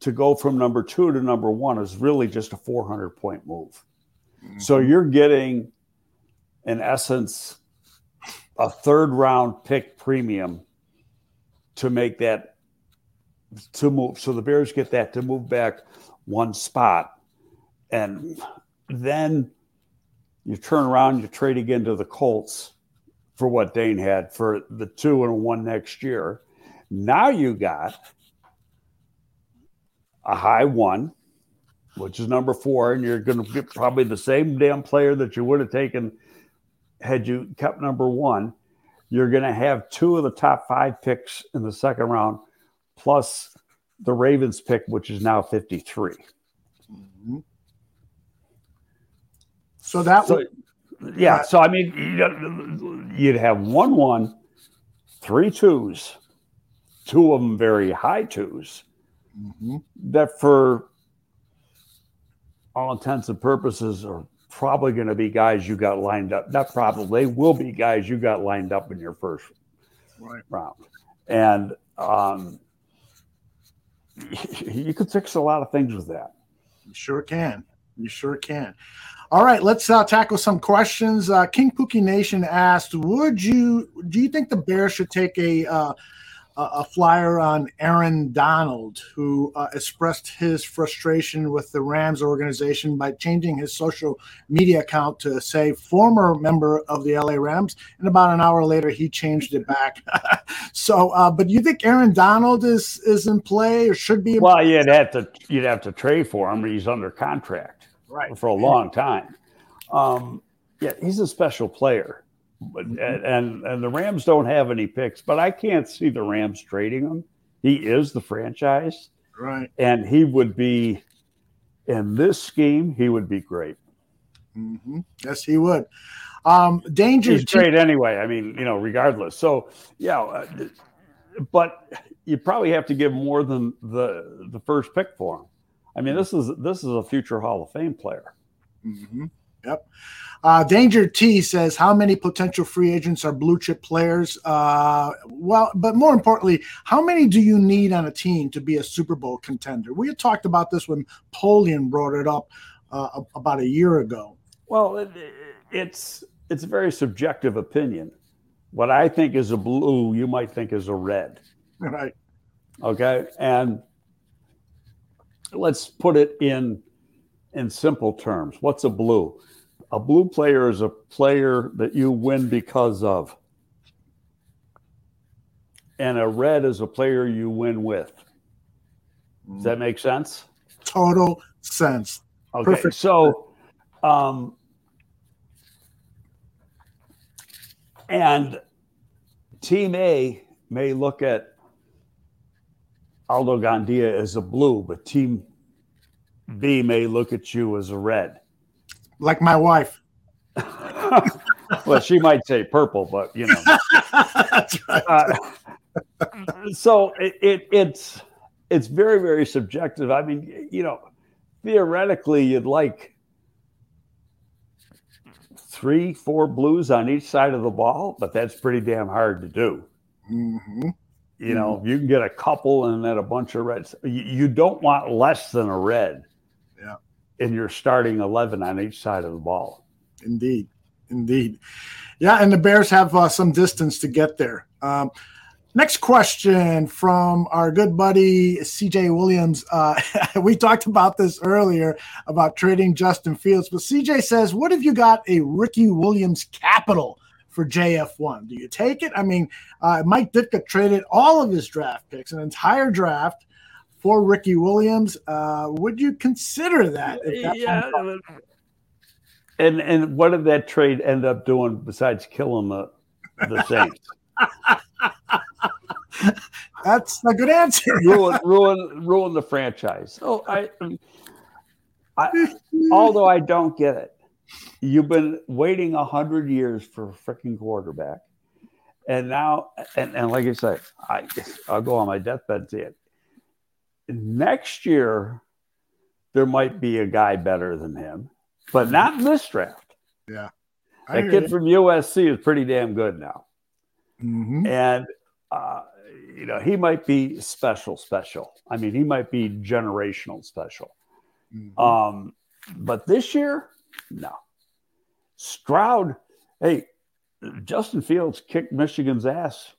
to go from number two to number one is really just a 400 point move. So mm-hmm. you're getting, in essence, a third round pick premium to make that to move. So the Bears get that to move back one spot. And then you turn around, you trade again to the Colts for what Dane had for the two and one next year. Now you got a high one, which is number four, and you're going to get probably the same damn player that you would have taken had you kept number one. You're going to have two of the top five picks in the second round, plus the Ravens pick, which is now 53. Mm-hmm. So that So, would yeah. So, I mean, you'd- have one one, three twos, two of them very high 2s Mhm. that, for all intents and purposes, are probably going to be guys you got lined up. Not probably, they will be guys you got lined up in your first Right. round. And um, [LAUGHS] you could fix a lot of things with that. You sure can. You sure can. All right, let's uh, tackle some questions. Uh, King Pookie Nation asked, "Would you do you think the Bears should take a uh, a a flyer on Aaron Donald, who uh, expressed his frustration with the Rams organization by changing his social media account to say former member of the LA Rams, and about an hour later he changed it back. [LAUGHS] so, uh, but you think Aaron Donald is is in play or should be? Well, you'd have to you'd have to trade for him. He's under contract right. for a long time. Um, yeah, he's a special player, but and, and and the Rams don't have any picks, but I can't see the Rams trading him. He is the franchise, Right. and he would be in this scheme. He would be great. hmm Yes, he would. Um, danger. He's great anyway. I mean, you know, regardless. So yeah, uh, but you probably have to give more than the the first pick for him. I mean, this is this is a future Hall of Fame player. Mhm. Yep. Uh, Danger T says, "How many potential free agents are blue chip players? Uh, well, but more importantly, how many do you need on a team to be a Super Bowl contender? We had talked about this when Polian brought it up uh, about a year ago. Well, it, it's it's a very subjective opinion. What I think is a blue, you might think is a red. Right. Okay, and let's put it in in simple terms. What's a blue? A blue player is a player that you win because of, and a red is a player you win with. Does that make sense? Total sense. Okay, Perfect. so, um, and Team A may look at Aldo Gandia as a blue, but Team B may look at you as a red. Like my wife. [LAUGHS] well, she might say purple, but you know. [LAUGHS] Right. Uh, so it, it it's it's very very subjective. I mean, you know, theoretically, you'd like three, four blues on each side of the ball, but that's pretty damn hard to do. hmm You know, you can get a couple and then a bunch of reds. You, you don't want less than a red. Yeah. In your starting eleven on each side of the ball. Indeed, indeed. Yeah, and the Bears have uh, some distance to get there. Um, Next question from our good buddy CJ Williams. Uh, [LAUGHS] we talked about this earlier about trading Justin Fields, but CJ says, What have you got a Ricky Williams capital for JF1? Do you take it? I mean, uh, Mike Ditka traded all of his draft picks, an entire draft for Ricky Williams. Uh, would you consider that? yeah. And and what did that trade end up doing besides killing the the [LAUGHS] Saints? That's a good answer. ruin, ruin, ruin the franchise. So I, I, although I don't get it, you've been waiting a hundred years for a freaking quarterback, and now, and, and like I said, I, I'll go on my deathbed and say it. Next year, there might be a guy better than him, but not in this draft. Yeah, that kid from USC is pretty damn good now. Mm-hmm. And, uh, you know, he might be special, special. I mean, he might be generational special. Mm-hmm. Um, but this year, no. Stroud, hey, Justin Fields kicked Michigan's ass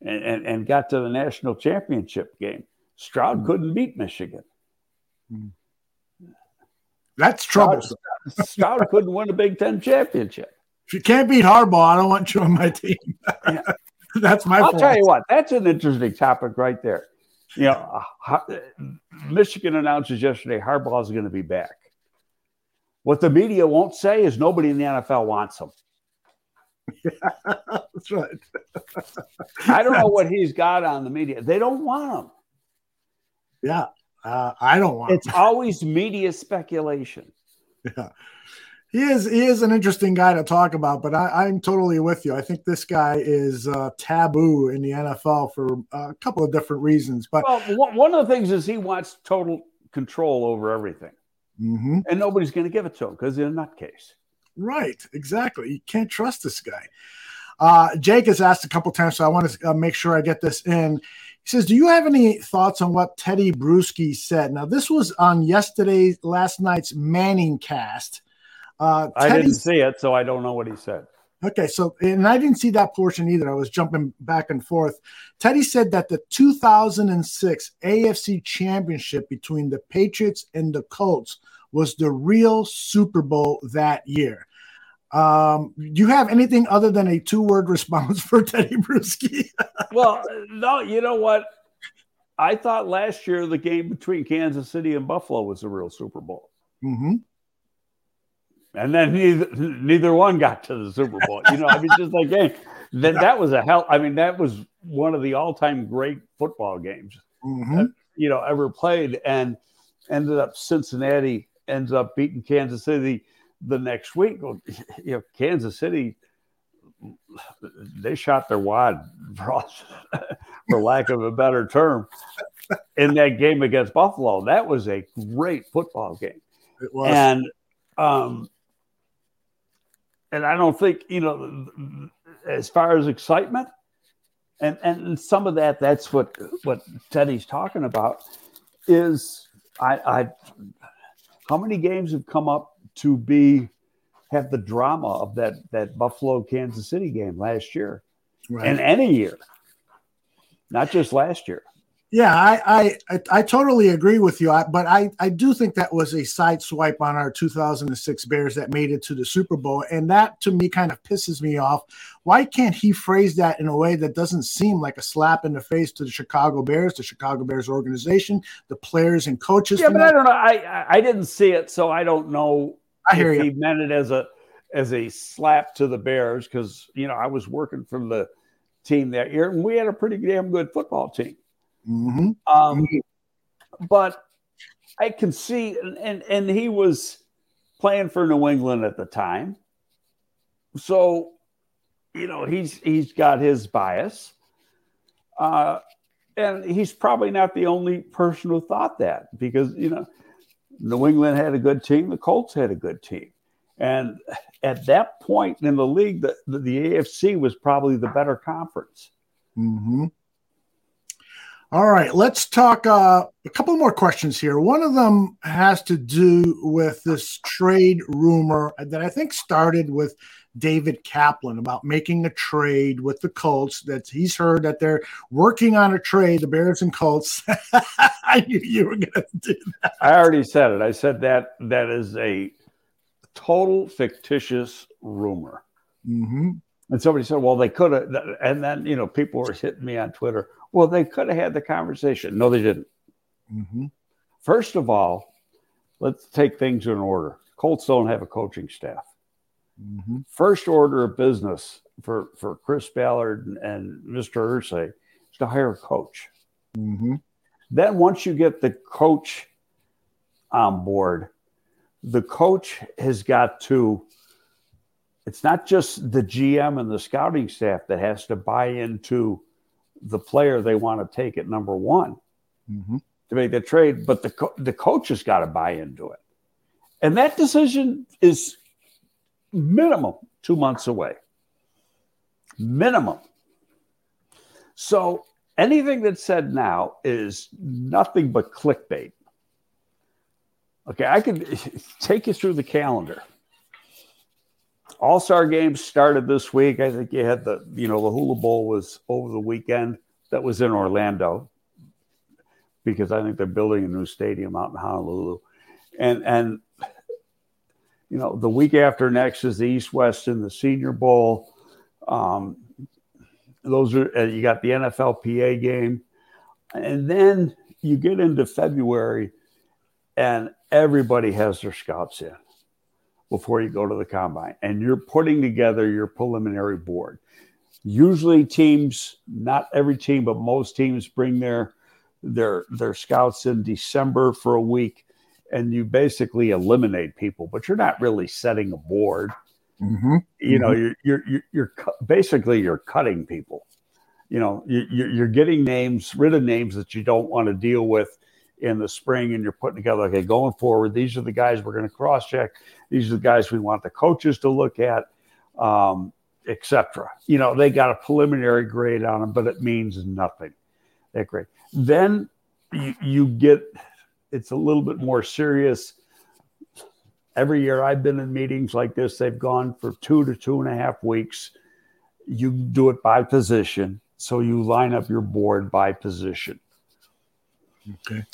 and, and, and got to the national championship game. Stroud couldn't beat Michigan. Mm-hmm. That's trouble. Stroud, [LAUGHS] Stroud couldn't win a Big Ten championship. If you can't beat Harbaugh, I don't want you on my team. [LAUGHS] that's my. I'll tell you what. That's an interesting topic right there. You know, uh, Michigan announces yesterday Harbaugh is going to be back. What the media won't say is nobody in the NFL wants him. Yeah, [LAUGHS] that's right. I don't know what he's got on the media. They don't want him. Yeah, uh, I don't want. It's always media speculation. Yeah he is he is an interesting guy to talk about, but I, am totally with you. I think this guy is uh, taboo in the NFL for a couple of different reasons. But well, one of the things is he wants total control over everything, mm-hmm. and nobody's going to give it to him because he's a nutcase. Right, exactly. You can't trust this guy. Uh, Jake has asked a couple times, so I want to uh, make sure I get this in. He says, "Do you have any thoughts on what Tedy Bruschi said?" Now, this was on yesterday's last night's Manning cast. Uh, I didn't see it, so I don't know what he said. Okay, so and I didn't see that portion either. I was jumping back and forth. Tedy said that the 2006 AFC Championship between the Patriots and the Colts was the real Super Bowl that year. Um, do you have anything other than a two-word response for [LAUGHS] Tedy Bruschi? well, no, you know what? I thought last year the game between Kansas City and Buffalo was a real Super Bowl. Mm-hmm and then neither neither one got to the Super Bowl. You know, I mean, just like hey, that that was a hell. I mean, that was one of the all time great football games mm-hmm. that, you know ever played, and ended up Cincinnati ends up beating Kansas City the next week. [LAUGHS] You know, Kansas City they shot their wad [LAUGHS] for, lack of a better term in that game against Buffalo. That was a great football game. And um, and I don't think you know, as far as excitement, and and some of that that's what what Tedy's talking about is I, I how many games have come up to be have the drama of that that Buffalo Kansas City game last year right. and any year, not just last year. Yeah, I, I I totally agree with you. I, but I I do think that was a side swipe on our 2006 Bears that made it to the Super Bowl, and that to me kind of pisses me off. Why can't he phrase that in a way that doesn't seem like a slap in the face to the Chicago Bears, the Chicago Bears organization, the players and coaches? Yeah, but that? I don't know. I I didn't see it, so I don't know. I hear if you. He meant it as a as a slap to the Bears because you know I was working for the team that year, and we had a pretty damn good football team. Mm-hmm. Um, but I can see, and and he was playing for New England at the time, so you know he's he's got his bias, uh, and he's probably not the only person who thought that because you know New England had a good team, the Colts had a good team, and at that point in the league, the the, the AFC was probably the better conference. Mm-hmm. All right, let's talk uh, a couple more questions here. One of them has to do with this trade rumor that I think started with David Kaplan about making a trade with the Colts. That he's heard that they're working on a trade, the Bears and Colts. [LAUGHS] I knew you were going to do that. I already said it. I said that that is a total fictitious rumor. Mm-hmm. And somebody said, well, they could have. And then, you know, people were hitting me on Twitter. Well, they could have had the conversation. No, they didn't. Mm-hmm. First of all, let's take things in order. Colts don't have a coaching staff. Mm-hmm. First order of business for, for Chris Ballard and, and Mr. Irsay is to hire a coach. Mm-hmm. Then once you get the coach on board, the coach has got to it's not just the GM and the scouting staff that has to buy into the player they want to take at number one Mm-hmm. to make the trade, but the co- the coach has got to buy into it, and that decision is minimum two months away. Minimum. So anything that's said now is nothing but clickbait. Okay, I can [LAUGHS] take you through the calendar. All Star games started this week. I think you had the, you know, the Hula Bowl was over the weekend. That was in Orlando because I think they're building a new stadium out in Honolulu, and and you know the week after next is the East West and the Senior Bowl. Um, those are uh, you got the NFLPA game, and then you get into February, and everybody has their scouts in before you go to the combine, and you're putting together your preliminary board. Usually, teams, not every team, but most teams bring their their their scouts in December for a week, and you basically eliminate people, but you're not really setting a board. Mm-hmm. You know, you're you're you're, you're cu- basically you're cutting people. You know, you, you're you're getting names, rid of names that you don't want to deal with in the spring, and you're putting together. Okay, going forward, these are the guys we're going to cross check. These are the guys we want the coaches to look at. Um, etc. You know, they got a preliminary grade on them, but it means nothing. That grade. Then you, you get it's a little bit more serious. Every year I've been in meetings like this, they've gone for two to two and a half weeks. You do it by position. So you line up your board by position. Okay.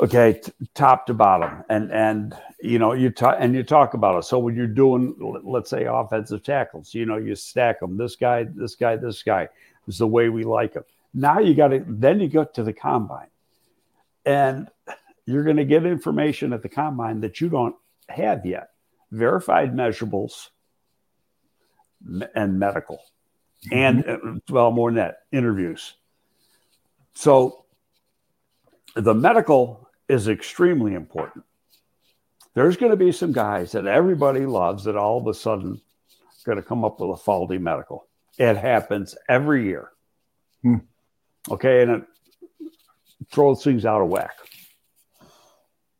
Okay, t- top to bottom, and and you know you talk and you talk about it. So when you're doing, l- let's say, offensive tackles, you know you stack them. This guy, this guy, this guy is the way we like them. Now you got to then you go to the combine, and you're going to get information at the combine that you don't have yet. Verified measurables and medical, and uh, well more than that, interviews. So the medical is extremely important. There's going to be some guys that everybody loves that all of a sudden going to come up with a faulty medical. It happens every year. Hmm. Okay, and it throws things out of whack.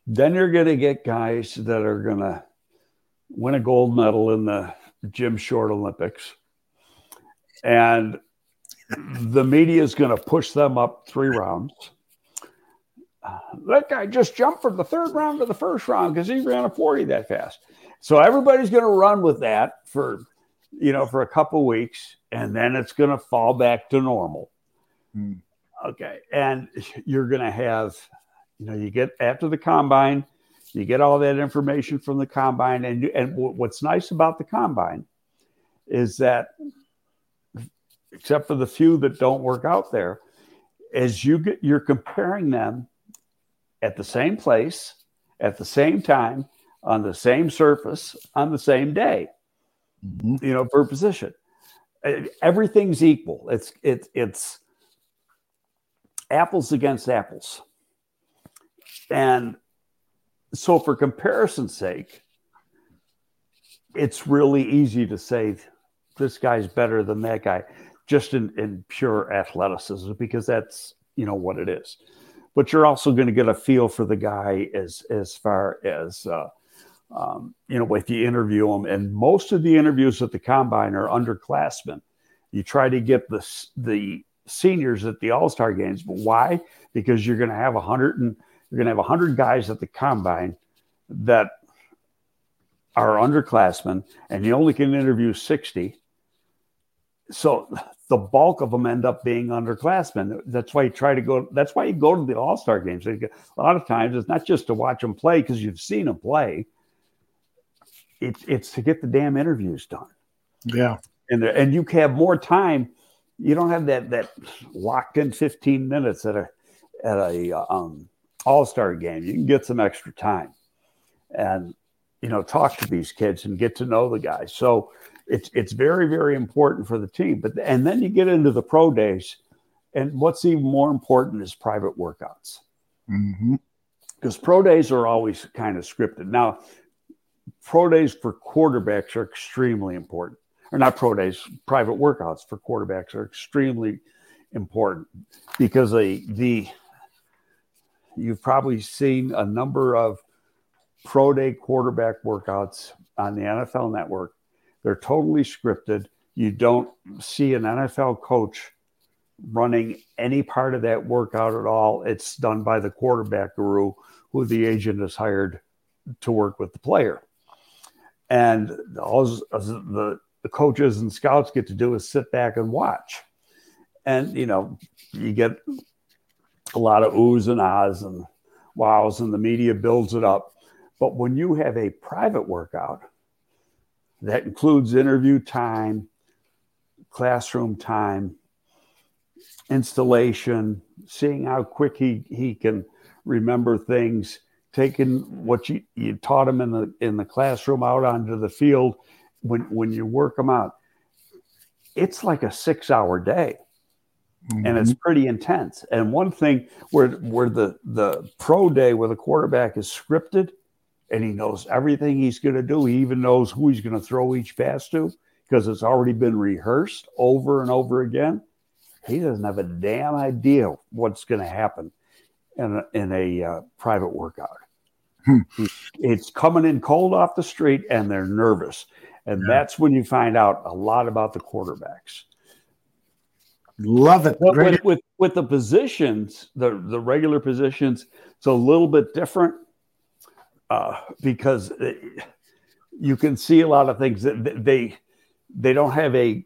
Then you're going to get guys that are going to win a gold medal in the gym Short Olympics. And the media is going to push them up three rounds. Uh, that guy just jumped from the third round to the first round because he ran a 40 that fast. So everybody's going to run with that for, you know, for a couple weeks, and then it's going to fall back to normal. Hmm. Okay. And you're going to have, you know, you get after the combine, you get all that information from the combine. And, you, and what's nice about the combine is that, except for the few that don't work out there, as you get, you're comparing them at the same place, at the same time, on the same surface, on the same day, Mhm. you know, per position. Everything's equal. It's it's it's apples against apples. And so for comparison's sake, it's really easy to say this guy's better than that guy just in, in pure athleticism because that's you know what it is. But you're also going to get a feel for the guy as as far as uh, um, you know if you interview him. And most of the interviews at the combine are underclassmen. You try to get the the seniors at the all-star games. But why? Because you're going to have a hundred and you're going to have a hundred guys at the combine that are underclassmen, and you only can interview 60. So the bulk of them end up being underclassmen. That's why you try to go. That's why you go to the All Star games. A lot of times, it's not just to watch them play because you've seen them play. It's it's to get the damn interviews done. Yeah, and and you have more time. You don't have that that locked in 15 minutes at a at a um, All Star game. You can get some extra time, and you know talk to these kids and get to know the guys. So it's it's very very important for the team. But and then you get into the pro days, and what's even more important is private workouts. Mm-hmm. Because pro days are always kind of scripted. Now, pro days for quarterbacks are extremely important. Or not pro days, private workouts for quarterbacks are extremely important because the the you've probably seen a number of pro day quarterback workouts on the NFL network they're totally scripted. You don't see an NFL coach running any part of that workout at all. It's done by the quarterback guru who the agent has hired to work with the player. And all uh, the, the coaches and scouts get to do is sit back and watch. And, you know, you get a lot of oohs and ahs and wows, and the media builds it up. But when you have a private workout, that includes interview time, classroom time, installation, seeing how quick he, he can remember things, taking what you, you taught him in the in the classroom out onto the field when when you work them out. It's like a six hour day. Mm-hmm. And it's mm-hmm. pretty intense. And one thing where where the the pro day where the quarterback is scripted, and he knows everything he's going to do. He even knows who he's going to throw each pass to because it's already been rehearsed over and over again. He doesn't have a damn idea what's going to happen in a, in a uh, private workout. Hmm. It's coming in cold off the street and they're nervous. And yeah. that's when you find out a lot about the quarterbacks. Love it. With, with, with the positions, the, the regular positions, it's a little bit different uh, because you can see a lot of things that they they don't have a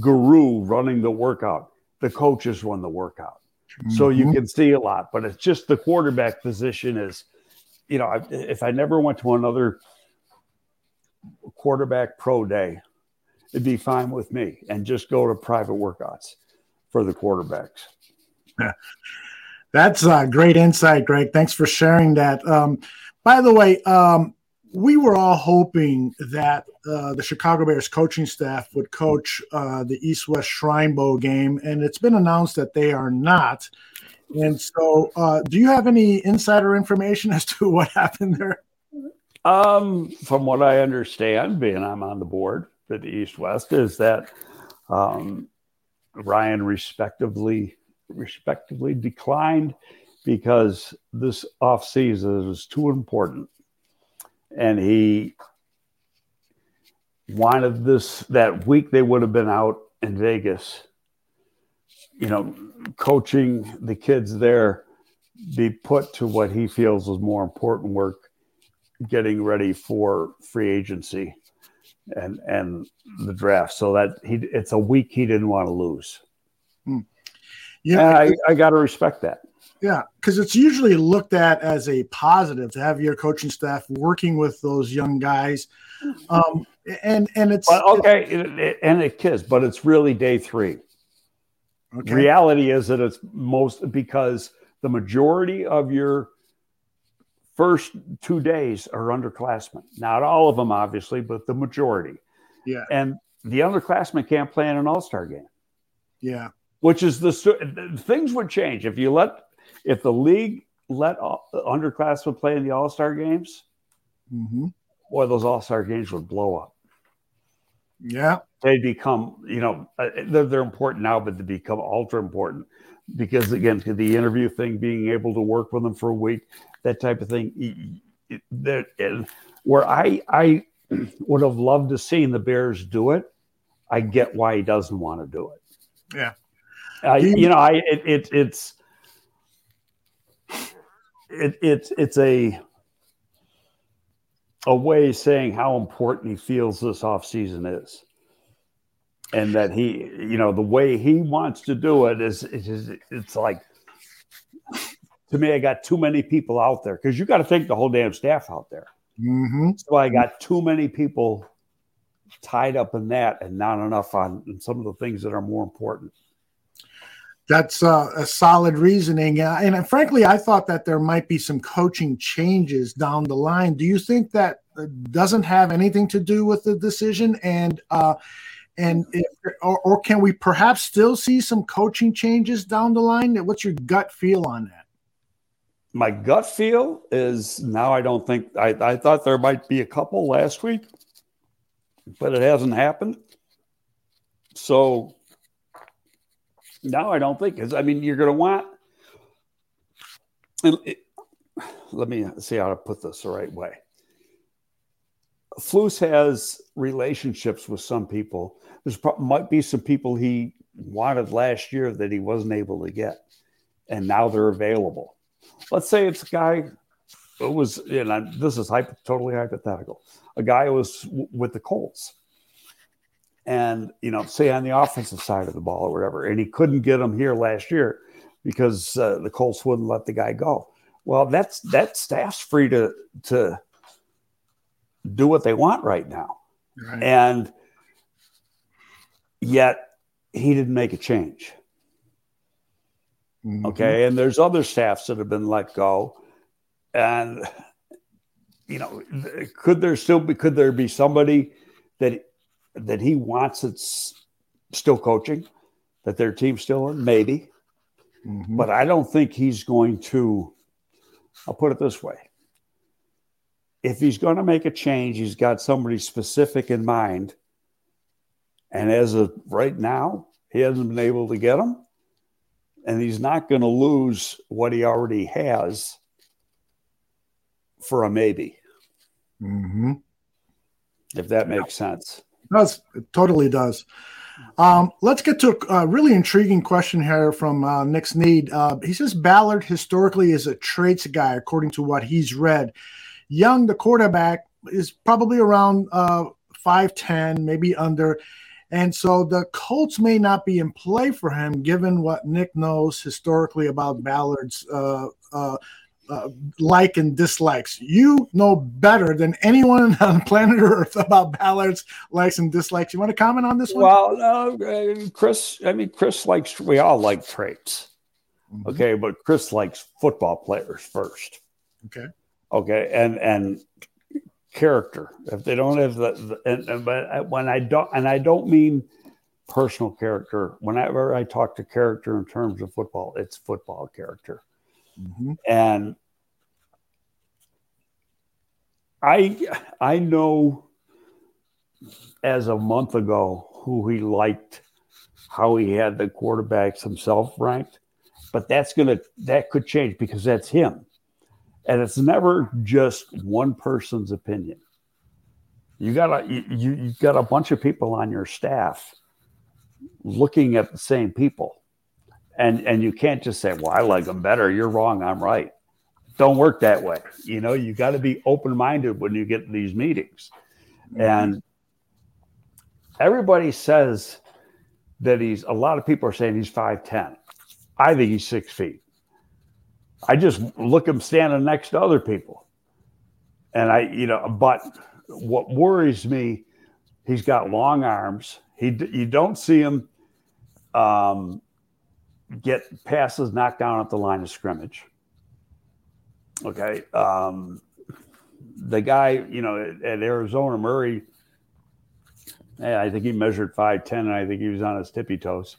guru running the workout. The coaches run the workout, mm-hmm. so you mm-hmm. can see a lot. But it's just the quarterback position is, you know, if I never went to another quarterback pro day, it'd be fine with me, and just go to private workouts for the quarterbacks. That's a great insight, Greg. Thanks for sharing that. Um, by the way, um, we were all hoping that uh, the Chicago Bears coaching staff would coach uh, the East West Shrine Bowl game, and it's been announced that they are not. And so, uh, do you have any insider information as to what [LAUGHS] happened there? Um, from what I understand, being I'm on the board for the East West, is that um, Ryan respectively respectively declined because this off season is too important. And he wanted this that week they would have been out in Vegas, you know, coaching the kids there be put to what he feels is more important work, getting ready for free agency and and the draft. So that he it's a week he didn't want to lose. Hmm. Yeah, I, I got to respect that. Yeah, because it's usually looked at as a positive to have your coaching staff working with those young guys, um, and and it's okay, it, it, and it is, but it's really day three. Okay. Reality is that it's most because the majority of your first two days are underclassmen. Not all of them, obviously, but the majority. Yeah, and the underclassmen can't play in an All Star game. Yeah, which is the things would change if you let if the league let underclassmen play in the All Star games, mm-hmm. boy, those All Star games would blow up. Yeah, They'd become you know uh, they're, they're important now, but they become ultra important because again, the interview thing, being able to work with them for a week, that type of thing. That where I I [CLEARS THROAT] would have loved to seen the Bears do it. I get why he doesn't want to do it. Yeah, you know, I it, it it's it, it's it's a a way saying how important he feels this offseason is. And that he, you know, the way he wants to do it is, it's, it's like, to me, I got too many people out there because you got to think the whole damn staff out there. Mm-hmm. So I got too many people tied up in that and not enough on some of the things that are more important. That's uh, a solid reasoning. Uh, and uh, frankly, I thought that there might be some coaching changes down the line. Do you think that uh, doesn't have anything to do with the decision? And uh, and if, or, or can we perhaps still see some coaching changes down the line? What's your gut feel on that? My gut feel is now I don't think I, I thought there might be a couple last week, but it hasn't happened. So now I don't think. Because I mean, you're going to want. It, let me see how to put this the right way. Flus has relationships with some people. There's probably might be some people he wanted last year that he wasn't able to get, and now they're available. Let's say it's a guy who was, and this is hypo, totally hypothetical. A guy who was w- with the Colts and you know, say on the offensive side of the ball or whatever, and he couldn't get him here last year because uh, the Colts wouldn't let the guy go. Well, that's that staff's free to to do what they want right now, right. and yet he didn't make a change. Mm-hmm. Okay, and there's other staffs that have been let go, and you know, could there still be could there be somebody that that he wants that's still coaching, that their team's still in, maybe. Mm-hmm. But I don't think he's going to, I'll put it this way. If he's going to make a change, he's got somebody specific in mind. And as of right now, he hasn't been able to get him. And he's not going to lose what he already has for a maybe. Mm-hmm. If that makes sense does. It totally does. Um, let's get to a really intriguing question here from uh, Nick Sneed. Uh, he says Ballard historically is a traits guy, according to what he's read. Young, the quarterback, is probably around uh, 5'10, maybe under. And so the Colts may not be in play for him, given what Nick knows historically about Ballard's uh, uh, uh, like and dislikes. You know better than anyone [LAUGHS] on planet Earth about Ballard's likes and dislikes. You want to comment on this one? Well, uh, Chris, I mean, Chris likes, we all like traits. Mm-hmm. Okay. But Chris likes football players first. Okay. Okay. And, and, character. If they don't have the, the and, and, but when i don't and i don't mean personal character whenever i talk to character in terms of football it's football character. Mm-hmm. And I I know as a month ago who he liked, how he had the quarterbacks himself ranked, but that's gonna that could change because that's him, and it's never just one person's opinion. You got a you you got a bunch of people on your staff looking at the same people. And and you can't just say well i like them better. You're wrong. I'm right. Don't work that way. You know you got to be open-minded when you get these meetings. Mm-hmm. and everybody says that he's a lot of people are saying he's 5'10 i think he's six feet i just look him standing next to other people and i you know but what worries me he's got long arms he you don't see him um, get passes knocked down at the line of scrimmage. Okay. Um, the guy, you know, at, at Arizona, Murray, yeah, I think he measured 5'10, and I think he was on his tippy toes.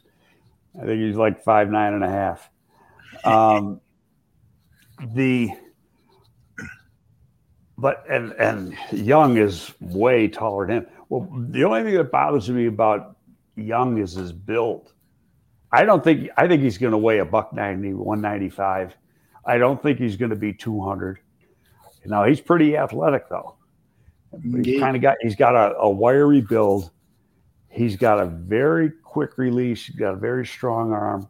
I think he's like five nine and a half. Um, the but and and Young is way taller than him. Well, the only thing that bothers me about Young is his build. I don't think I think he's going to weigh a buck 90, 195. I don't think he's going to be 200. Now he's pretty athletic though. He's kind of got he's got a, a wiry build. He's got a very quick release. He's got a very strong arm.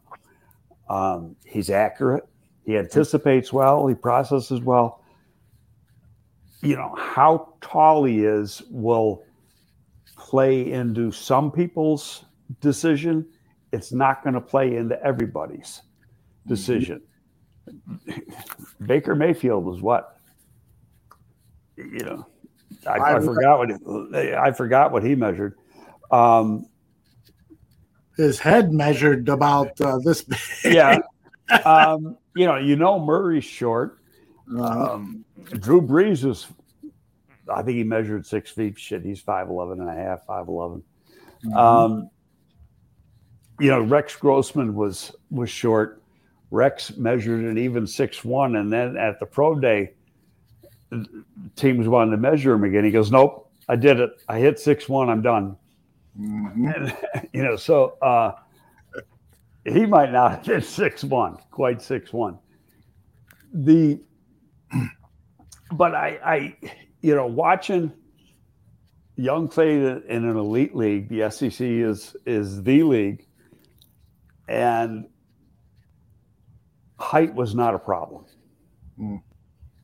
Um, he's accurate. He anticipates well. He processes well. you know, how tall he is will play into some people's decision. It's not going to play into everybody's decision. Mm-hmm. Baker Mayfield was what? You know, I, I forgot what I forgot what he measured. Um, His head measured about uh, this. Big. yeah, [LAUGHS] um, you know, you know Murray's short. Uh-huh. Um, Drew Brees is, I think he measured six feet. Shit, he's 5'11 and a half, 5'11. Mhm. Um, you know, Rex Grossman was was short. Rex measured an even six one, and then at the pro day, teams wanted to measure him again. He goes, "Nope, I did it. I hit six one. I'm done." Mhm. And, [LAUGHS] you know, so uh, he might not have hit six one, quite six one. The, but I, I, you know, watching young play in an elite league, the SEC is is the league, and height was not a problem. Mm.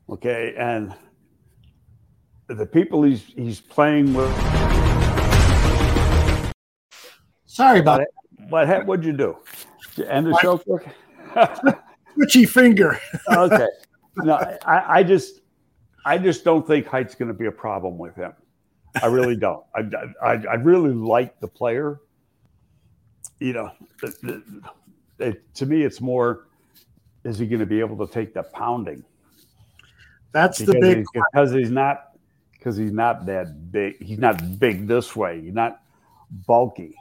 Okay, and the people he's he's playing with. Sorry about it. What heck would you do? Did you End the show quick. [LAUGHS] Twitchy finger. okay. [LAUGHS] No, I, I just, I just don't think height's going to be a problem with him. I really don't. I, I, I really like the player. You know, the- the- it, to me, it's more, is he going to be able to take the pounding? That's the big. he's, because he's not, because he's not that big. He's not big this way. He's not bulky.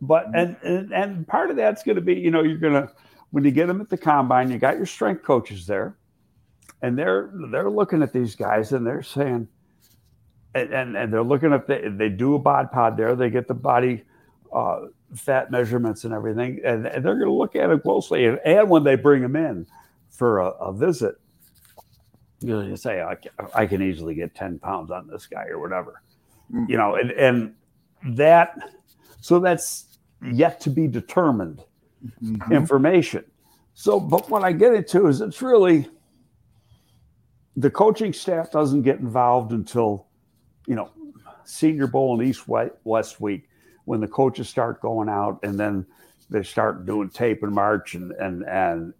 But and and, and part of that's going to be, you know, you're going to when you get them at the combine, you got your strength coaches there, and they're they're looking at these guys and they're saying, and and, and they're looking at the, they do a bod pod there, they get the body uh, fat measurements and everything, and, and they're going to look at it closely. And, and when they bring them in for a, a visit, you know, you say I can, I can easily get ten pounds on this guy or whatever, Mm. you know, and and that so that's yet to be determined Mhm. information. So, but what I get into is it's really the coaching staff doesn't get involved until, you know, Senior Bowl and East West West week when the coaches start going out and then they start doing tape and march and and and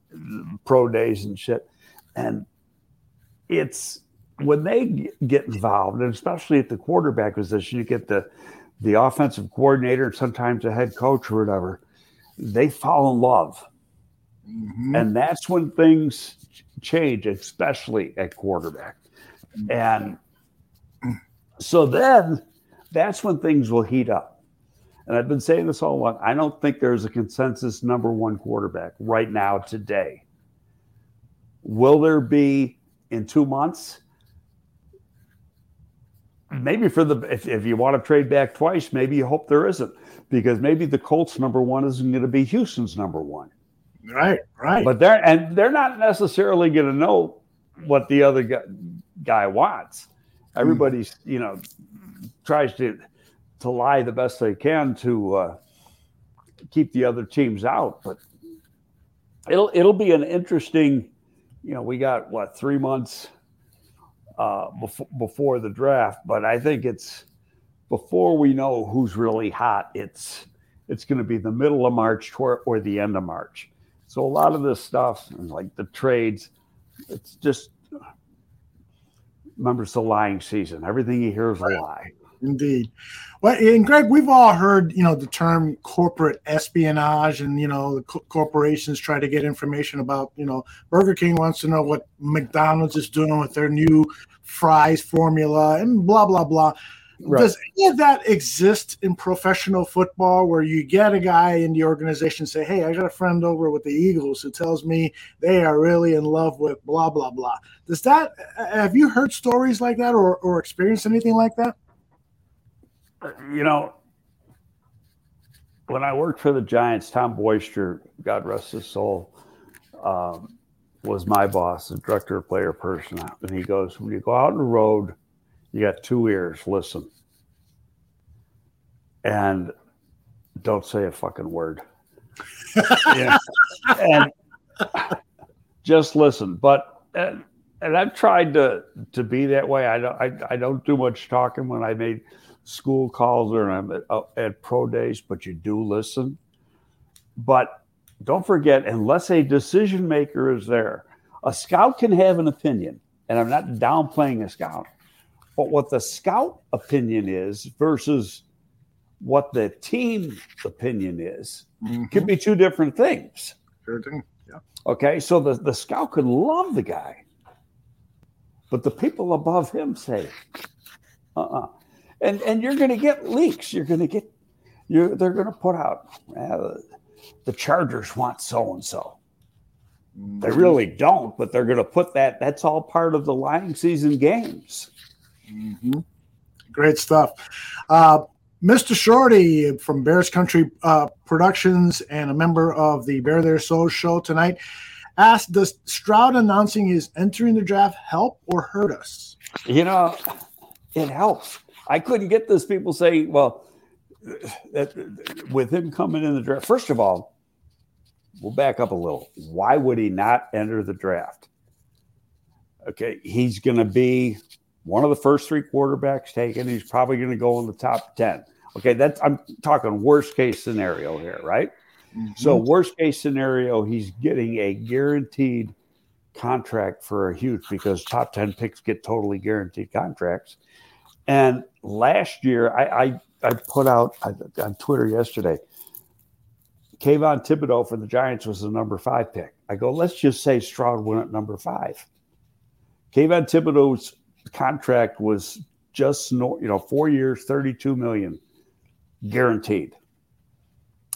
pro days and shit. And it's when they get involved, and especially at the quarterback position, you get the the offensive coordinator and sometimes the head coach or whatever they fall in love. Mhm. And that's when things change, especially at quarterback. And so then that's when things will heat up. And I've been saying this all along. I don't think there's a consensus number one quarterback right now today. Will there be in two months? Maybe for the if, if you want to trade back twice, maybe you hope there isn't because maybe the Colts number one isn't going to be Houston's number one. Right, right. But they're and they're not necessarily going to know what the other guy, guy wants. Everybody's you know tries to to lie the best they can to uh, keep the other teams out, but it'll it'll be an interesting. You know, we got what three months uh, before before the draft, but I think it's before we know who's really hot. It's it's going to be the middle of March or, or the end of March. So a lot of this stuff, like the trades, it's just remember it's a lying season. Everything you hear is a lie. Indeed. Well, and Greg, we've all heard, you know, the term corporate espionage, and you know, the co- corporations try to get information about, you know, Burger King wants to know what McDonald's is doing with their new fries formula, and blah blah blah. Right. Does any of that exist in professional football, where you get a guy in the organization say, "Hey, I got a friend over with the Eagles who tells me they are really in love with blah blah blah"? Does that? Have you heard stories like that, or or experienced anything like that? You know, when I worked for the Giants, Tom Boisture, God rest his soul, um, was my boss, the director of player personnel. And he goes, When you go out on the road, you got two ears, listen. And don't say a fucking word. [LAUGHS] yeah. And just listen. But uh, and I've tried to to be that way. I don't I, I don't do much talking when I made school calls or I'm at, uh, at pro days, but you do listen. But don't forget, unless a decision maker is there, a scout can have an opinion, and I'm not downplaying a scout, but what the scout opinion is versus what the team opinion is Mm-hmm. could be two different things. Sure thing. Yeah. Okay, so the, the scout could love the guy, but the people above him say, uh-uh. And and you're gonna get leaks. You're gonna get you they're gonna put out uh, the Chargers want so and so. They really don't, but they're gonna put that, that's all part of the lying season games. Mhm. Great stuff. Uh, Mr. Shorty from Bears Country uh, Productions and a member of the Bear Their Souls show tonight asked Does Stroud announcing his entering the draft help or hurt us? You know, it helps. I couldn't get those People say, well, that, with him coming in the draft, first of all, we'll back up a little. Why would he not enter the draft? Okay, he's going to be one of the first three quarterbacks taken. He's probably going to go in the top 10. Okay, that's I'm talking worst case scenario here, right? Mm-hmm. So, worst case scenario, he's getting a guaranteed contract for a huge because top 10 picks get totally guaranteed contracts. And last year, I, I, I put out I- on Twitter yesterday, Kayvon Thibodeaux for the Giants was the number five pick. I go, let's just say Stroud went at number five. Kayvon Thibodeaux's contract was just you know, four years, 32 million guaranteed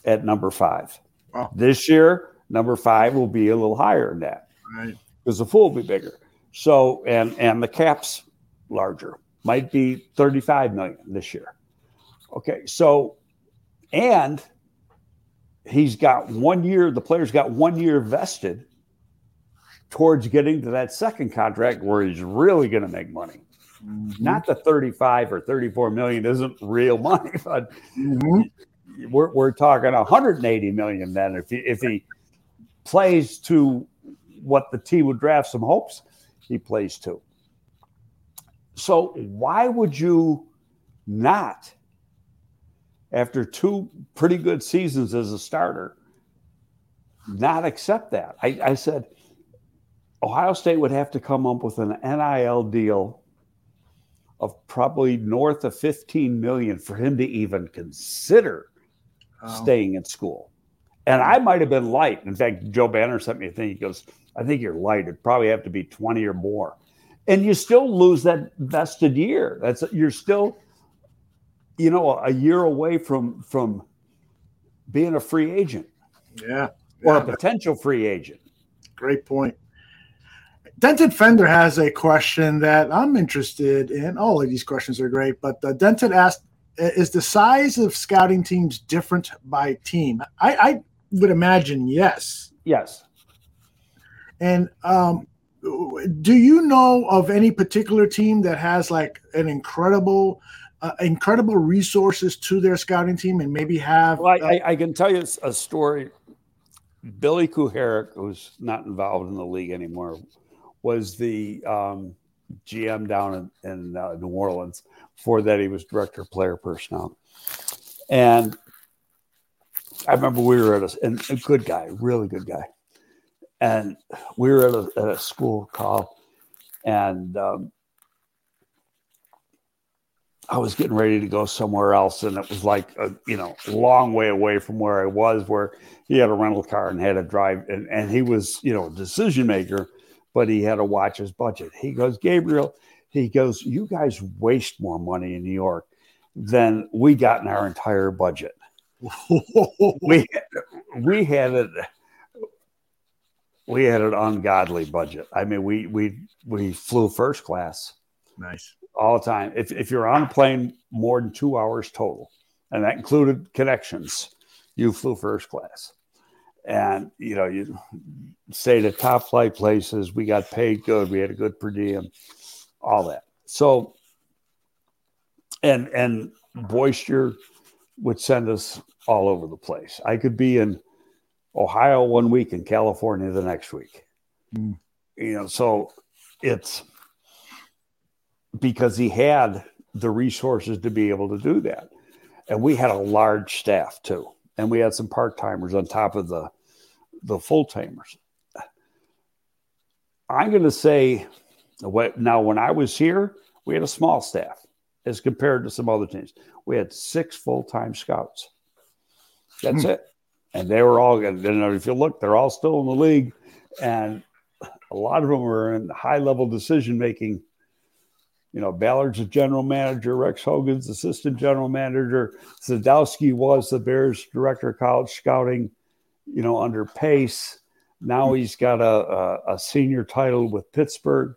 at number five. Wow. This year, number five will be a little higher than that Right. because the full will be bigger. So and and the cap's larger. Might be 35 million this year. Okay, so and he's got one year, the player's got one year vested towards getting to that second contract where he's really going to make money. Not the 35 or 34 million isn't real money, [LAUGHS] but Mhm. we're, we're talking 180 million then if he if he plays to what the team would draft some hopes he plays to so why would you not after two pretty good seasons as a starter not accept that i, I said ohio state would have to come up with an nil deal of probably north of 15 million for him to even consider staying in school. And I might have been light. In fact, Joe Banner sent me a thing. He goes, I think you're light. It'd probably have to be 20 or more. And you still lose that vested year. That's you're still, you know, a year away from from being a free agent Yeah. or Yeah. a potential free agent. Great point. Dented Fender has a question that I'm interested in. All of these questions are great, but uh, Dented asked, "Is the size of scouting teams different by team?" I, I would imagine yes. Yes. And um, do you know of any particular team that has like an incredible, uh, incredible resources to their scouting team, and maybe have? Uh, I, I, I can tell you a story. Billy Kuharich, who's not involved in the league anymore, was the um, GM down in, in uh, New Orleans. Before that, he was director of player personnel. And I remember we were at a, and a good guy, really good guy. And we were at a, at a school call, and um, I was getting ready to go somewhere else, and it was like a you know long way away from where I was, where he had a rental car and had to drive, and, and he was you know a decision maker, but he had to watch his budget. He goes, Gabriel, he goes, you guys waste more money in New York than we got in our entire budget. [LAUGHS] We we had it. We had an ungodly budget. I mean, we we we flew first class nice. all the time. If, if you're on a plane more than two hours total, and that included connections, you flew first class. And you know, you stayed at top flight places. We got paid good. We had a good per diem, all that. So, and and Boisture would send us all over the place. I could be in Ohio one week and California the next week. Mm. You know, so it's because he had the resources to be able to do that. And we had a large staff too. And we had some part timers on top of the, the full timers. I'm going to say, what now, when I was here, we had a small staff as compared to some other teams. We had six full time scouts. That's hmm. it. And they were all, and if you look, they're all still in the league. And a lot of them were in high level decision making. You know, Ballard's the general manager, Rex Hogan's assistant general manager, Sadowski was the Bears director of college scouting, you know, under Pace. Now he's got a, a, a senior title with Pittsburgh.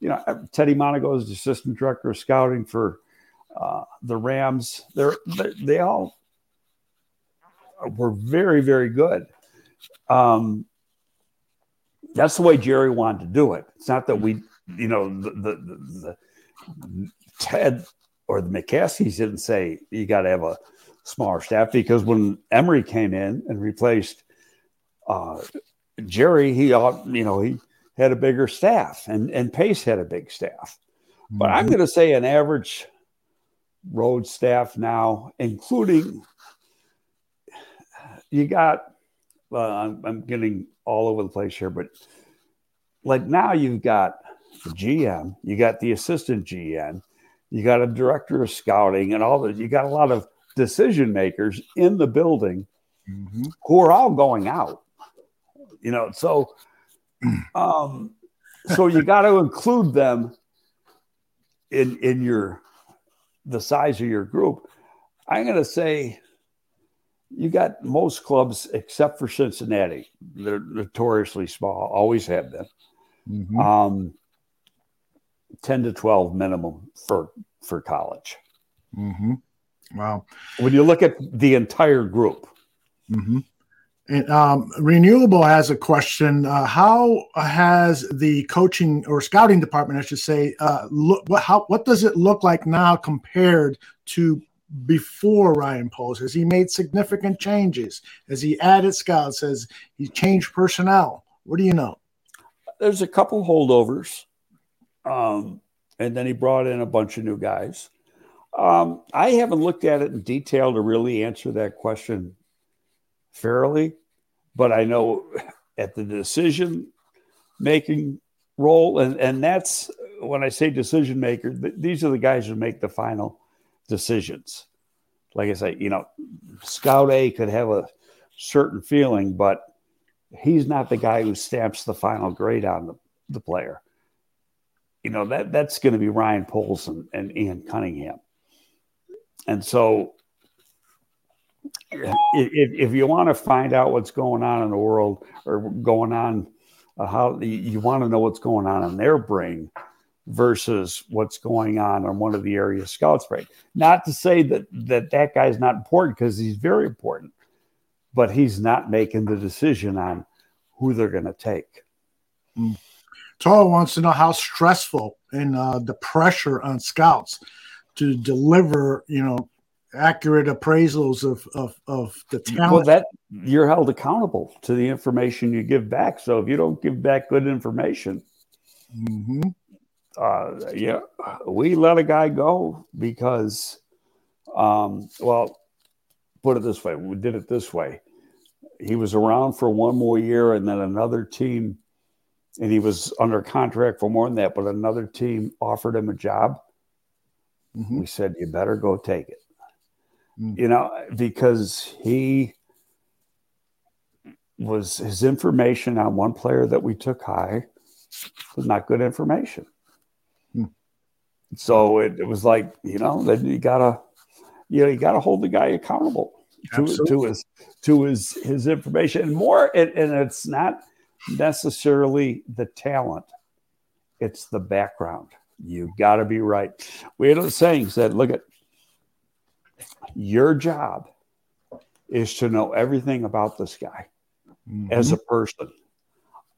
You know, Teddy Monago is the assistant director of scouting for uh, the Rams. They're, they, they all were very, very good. Um, that's the way Jerry wanted to do it. It's not that we, you know, the the, the, the Ted or the McCaskeys didn't say you got to have a smaller staff because when Emery came in and replaced uh, Jerry, he you know he had a bigger staff and and Pace had a big staff. But mm-hmm. I'm going to say an average road staff now, including you got. Well, I'm, I'm getting all over the place here, but like now you've got the GM, you got the assistant GM, you got a director of scouting, and all that. You got a lot of decision makers in the building mm-hmm. who are all going out. You know, so [CLEARS THROAT] um, so you got to include them in in your the size of your group. I'm going to say you got most clubs except for Cincinnati. They're notoriously small, always have been. Mm-hmm. Um, 10 to 12 minimum for for college. Mm-hmm. Wow. When you look at the entire group. Mm-hmm. And, um, Renewable has a question. Uh, how has the coaching or scouting department, I should say, uh, look? What, how, what does it look like now compared to before Ryan Poles? Has he made significant changes? Has he added scouts? Has he changed personnel? What do you know? There's a couple holdovers, um, and then he brought in a bunch of new guys. Um, I haven't looked at it in detail to really answer that question fairly, but I know at the decision making role, and, and that's when I say decision maker, these are the guys who make the final decisions. Like I say, you know, Scout A could have a certain feeling, but he's not the guy who stamps the final grade on the, the player. You know, that that's going to be Ryan Poles and Ian Cunningham. And so if, if you want to find out what's going on in the world or going on, uh, how you want to know what's going on in their brain versus what's going on on one of the area scouts brain. Not to say that that that guy's not important because he's very important, but he's not making the decision on who they're going to take. Mm. Toro wants to know how stressful and uh, the pressure on scouts to deliver, you know, accurate appraisals of, of, of the talent. Well, that you're held accountable to the information you give back. So if you don't give back good information, mm-hmm. Uh, yeah, we let a guy go because, um, well, put it this way, we did it this way. He was around for one more year, and then another team, and he was under contract for more than that, but another team offered him a job. Mm-hmm. We said, You better go take it mm. you know, because he was his information on one player that we took high was not good information. So it, it was like, you know, then you gotta, you know, you gotta hold the guy accountable to, to his to his his information and more. and it's not necessarily the talent; it's the background. You got to be right. We had a saying said, "Look at your job is to know everything about this guy mm-hmm. as a person.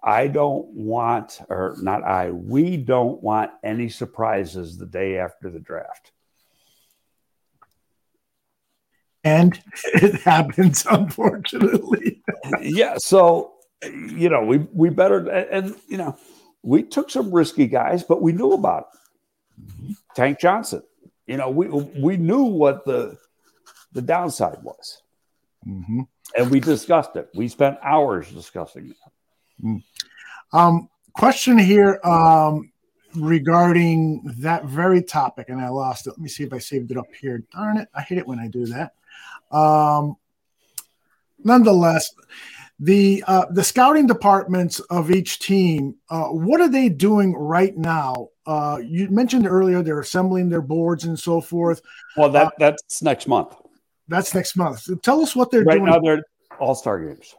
I don't want, or not I, we don't want any surprises the day after the draft. And [LAUGHS] it happens, unfortunately. yeah. So, you know, we, we better, and, you know, we took some risky guys, but we knew about it. Tank Johnson. You know, we we knew what the the downside was. Mm-hmm. And we discussed it. We spent hours discussing that. Um, question here um, regarding that very topic, and I lost it. Let me see if I saved it up here. Darn it. I hate it when I do that. Um, nonetheless, the uh, the scouting departments of each team, uh, what are they doing right now? Uh, you mentioned earlier they're assembling their boards and so forth. Well, that that's next month. That's next month. So tell us what they're doing. Right doing. now, they're all star games.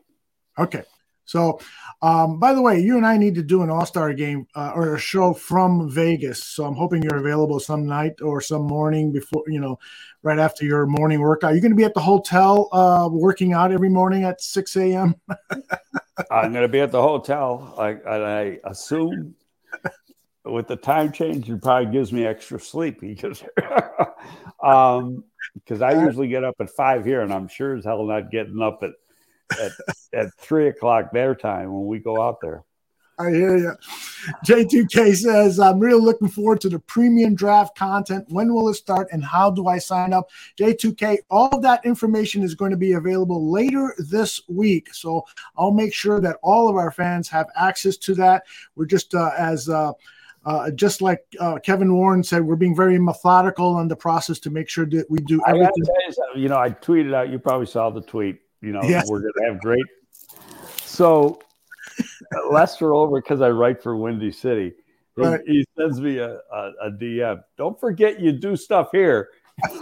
Okay. So, um, by the way, you and I need to do an All Star game uh, or a show from Vegas. So I'm hoping you're available some night or some morning before, you know, right after your morning workout. You're going to be at the hotel uh, working out every morning at 6 a.m. [LAUGHS] I'm going to be at the hotel. I, and I assume with the time change, it probably gives me extra sleep because [LAUGHS] um, because I usually get up at five here, and I'm sure as hell not getting up at at, at three o'clock their time when we go out there. I hear you. J2K says, I'm really looking forward to the premium draft content. When will it start and how do I sign up? J2K, all of that information is going to be available later this week. So I'll make sure that all of our fans have access to that. We're just uh, as uh, uh, just like uh, Kevin Warren said, we're being very methodical on the process to make sure that we do everything. you, you know, I tweeted out. You probably saw the tweet. You know, Yes. we're going to have great. So [LAUGHS] Lester over because I write for Windy City. He, Right. he sends me a, a, a DM. Don't forget you do stuff here. [LAUGHS]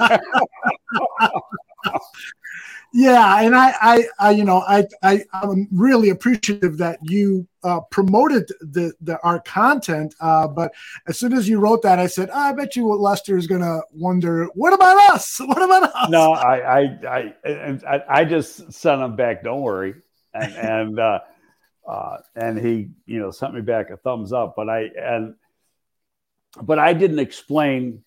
Yeah, and I, I, I you know, I, I, I'm really appreciative that you uh, promoted the, the our content. Uh, but as soon as you wrote that, I said, "Ah, I bet you what Lester is gonna wonder. What about us? [LAUGHS] What about us? No, I, I, I, and I, I just sent him back. Don't worry, and [LAUGHS] and uh, uh, and he, you know, sent me back a thumbs up. But I and but I didn't explain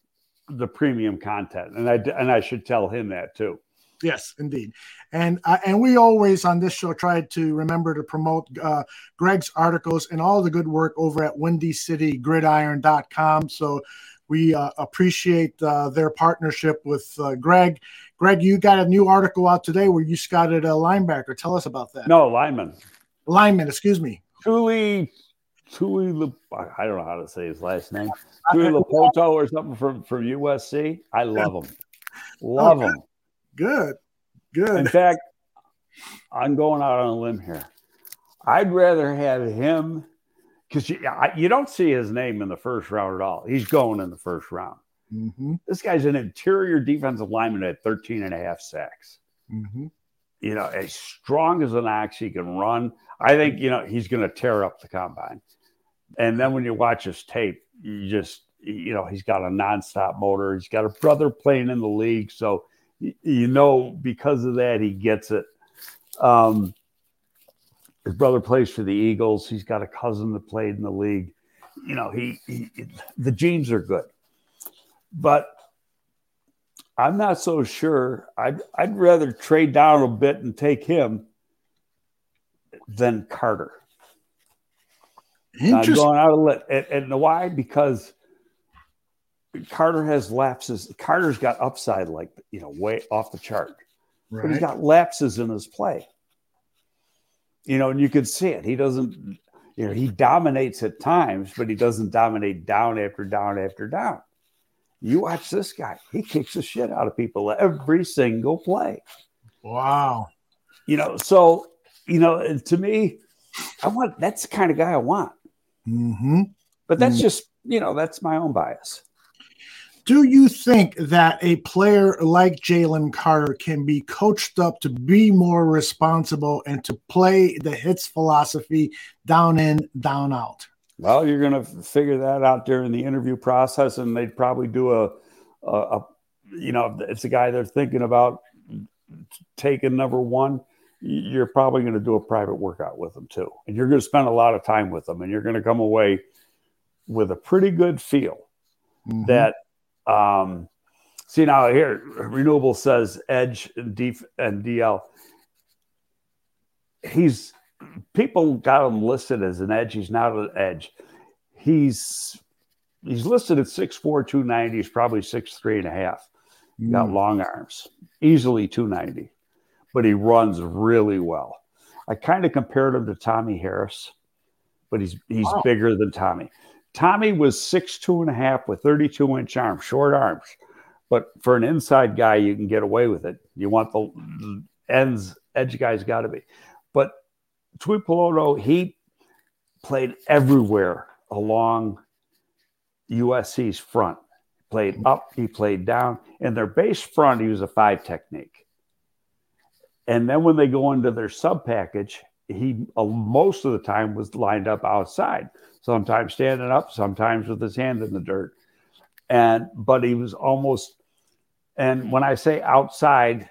the premium content, and I and I should tell him that too. Yes, indeed. And uh, and we always on this show try to remember to promote uh, Greg's articles and all the good work over at WindyCityGridiron.com. So we uh, appreciate uh, their partnership with uh, Greg. Greg, you got a new article out today where you scouted a linebacker. Tell us about that. No, lineman. Lineman, excuse me. Tuli, Tuli, Lu- I don't know how to say his last name. [LAUGHS] Tuli Lapoto or something from from USC. I love him, [LAUGHS] love him. Good, Good. In fact, I'm going out on a limb here. I'd rather have him because you, you don't see his name in the first round at all. He's going in the first round. hmm This guy's an interior defensive lineman at 13 and a half sacks. hmm You know, as strong as an ox, he can run. I think, you know, he's going to tear up the combine. And then when you watch his tape, you just, you know, he's got a nonstop motor. He's got a brother playing in the league. So, you know, because of that, he gets it. Um, his brother plays for the Eagles. He's got a cousin that played in the league. You know, he, he the genes are good. But I'm not so sure. I'd I'd rather trade down a bit and take him than Carter. Interesting. I'm going out of lit. And, and why? Because Carter has lapses. Carter's got upside like you know way off the chart, but he's Right. got lapses in his play. You know, and you can see it. He doesn't. You know, he dominates at times, but he doesn't dominate down after down after down. You watch this guy; he kicks the shit out of people every single play. Wow. You know, so you know, to me, I want that's the kind of guy I want. hmm But that's just you know, that's my own bias. Do you think that a player like Jalen Carter can be coached up to be more responsible and to play the hits philosophy down in, down out? Well, you're going to figure that out during the interview process, and they'd probably do a, a, a you know, if it's a guy they're thinking about taking number one. You're probably going to do a private workout with them too, and you're going to spend a lot of time with them, and you're going to come away with a pretty good feel Mhm. that. Um, see now here, renewable says edge and D and DL. He's people got him listed as an edge. He's not an edge. he's he's listed at 6'4, 290. He's probably 6'3 and a half. Mm. Got long arms, easily 290, but he runs really well. I kind of compared him to Tommie Harris, but he's he's Wow. bigger than Tommie. Tommie was six two and a half with 32 inch arms, short arms. But for an inside guy, you can get away with it. You want the, ends, edge guys got to be. But Tuipulotu, he played everywhere along USC's front. Played up, he played down. In their base front, he was a five technique. And then when they go into their sub package, he uh, most of the time was lined up outside, sometimes standing up, sometimes with his hand in the dirt. And but he was almost, and when I say outside,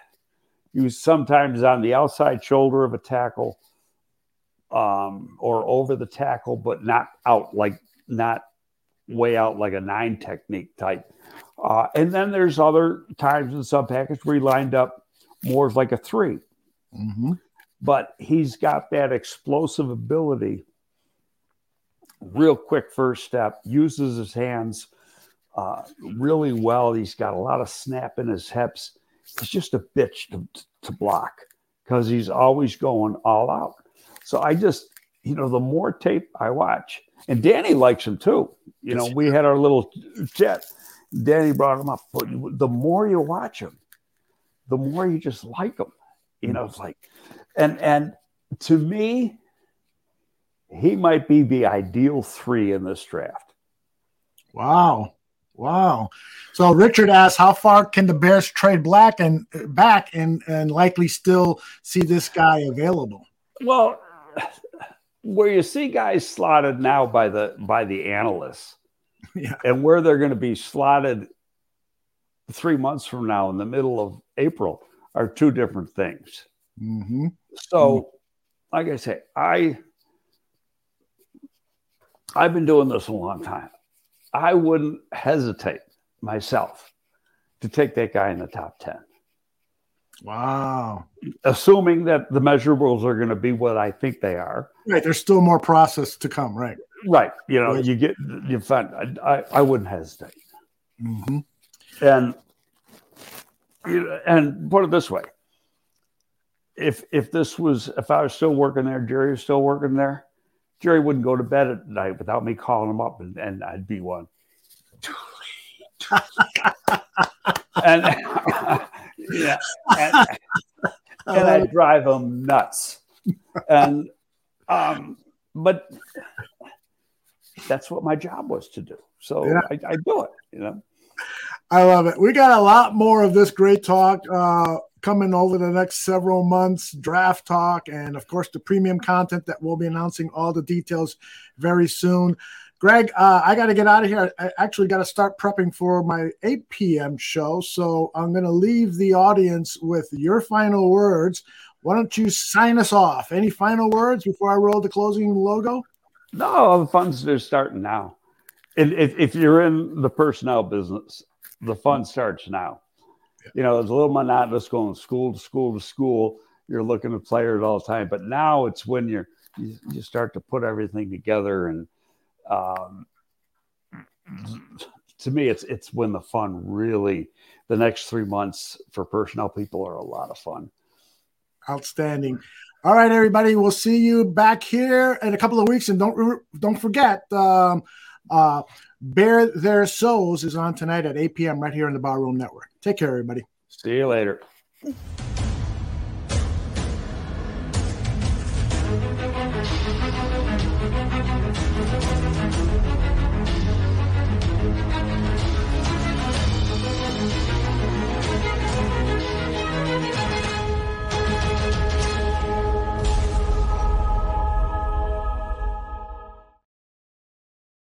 he was sometimes on the outside shoulder of a tackle, um, or over the tackle, but not out like not way out like a nine technique type. Uh, and then there's other times in sub package where he lined up more like a three Mhm. but he's got that explosive ability. Real quick first step, uses his hands uh, really well. He's got a lot of snap in his hips. He's just a bitch to, to block because he's always going all out. So I just, you know, the more tape I watch, and Danny likes him too. You know, we had our little chat. Danny brought him up, but the more you watch him, the more you just like him. You know, it's like, and and to me, he might be the ideal three in this draft. Wow. Wow. So Richard asks, how far can the Bears trade black and back and, and likely still see this guy available? Well, where you see guys slotted now by the by the analysts, [LAUGHS] Yeah. and where they're going to be slotted three months from now in the middle of April are two different things. Mm-hmm. So, like I say, I I've been doing this a long time. I wouldn't hesitate myself to take that guy in the top 10, Wow. assuming that the measurables are going to be what I think they are. Right. There's still more process to come. Right. Right. You know, Right. you get, you find, I, I, wouldn't hesitate. Mm-hmm. And, you- and put it this way. If, if this was, if I was still working there, Jerry was still working there, Jerry wouldn't go to bed at night without me calling him up and, and I'd be one. and [LAUGHS] yeah, and, and I drive him nuts. And um, but that's what my job was to do. So Yeah. I, I do it, you know. I love it. We got a lot more of this great talk uh, coming over the next several months draft talk, and of course, the premium content that we'll be announcing all the details very soon. Greg, uh, I got to get out of here. I actually got to start prepping for my 8 p.m. show. So I'm going to leave the audience with your final words. Why don't you sign us off? Any final words before I roll the closing logo? No, the fun's just starting now. And if, if you're in the personnel business, the fun starts now. You know, it's a little monotonous going school to school to school. You're looking at players all the time, but now it's when you're you, you start to put everything together, and um, to me, it's it's when the fun really. The next three months for personnel people are a lot of fun. Outstanding. All right, everybody. We'll see you back here in a couple of weeks, and don't don't forget, um, uh, Bear Their Souls is on tonight at 8 p.m. right here in the Barroom Network. Take care, everybody. See you later.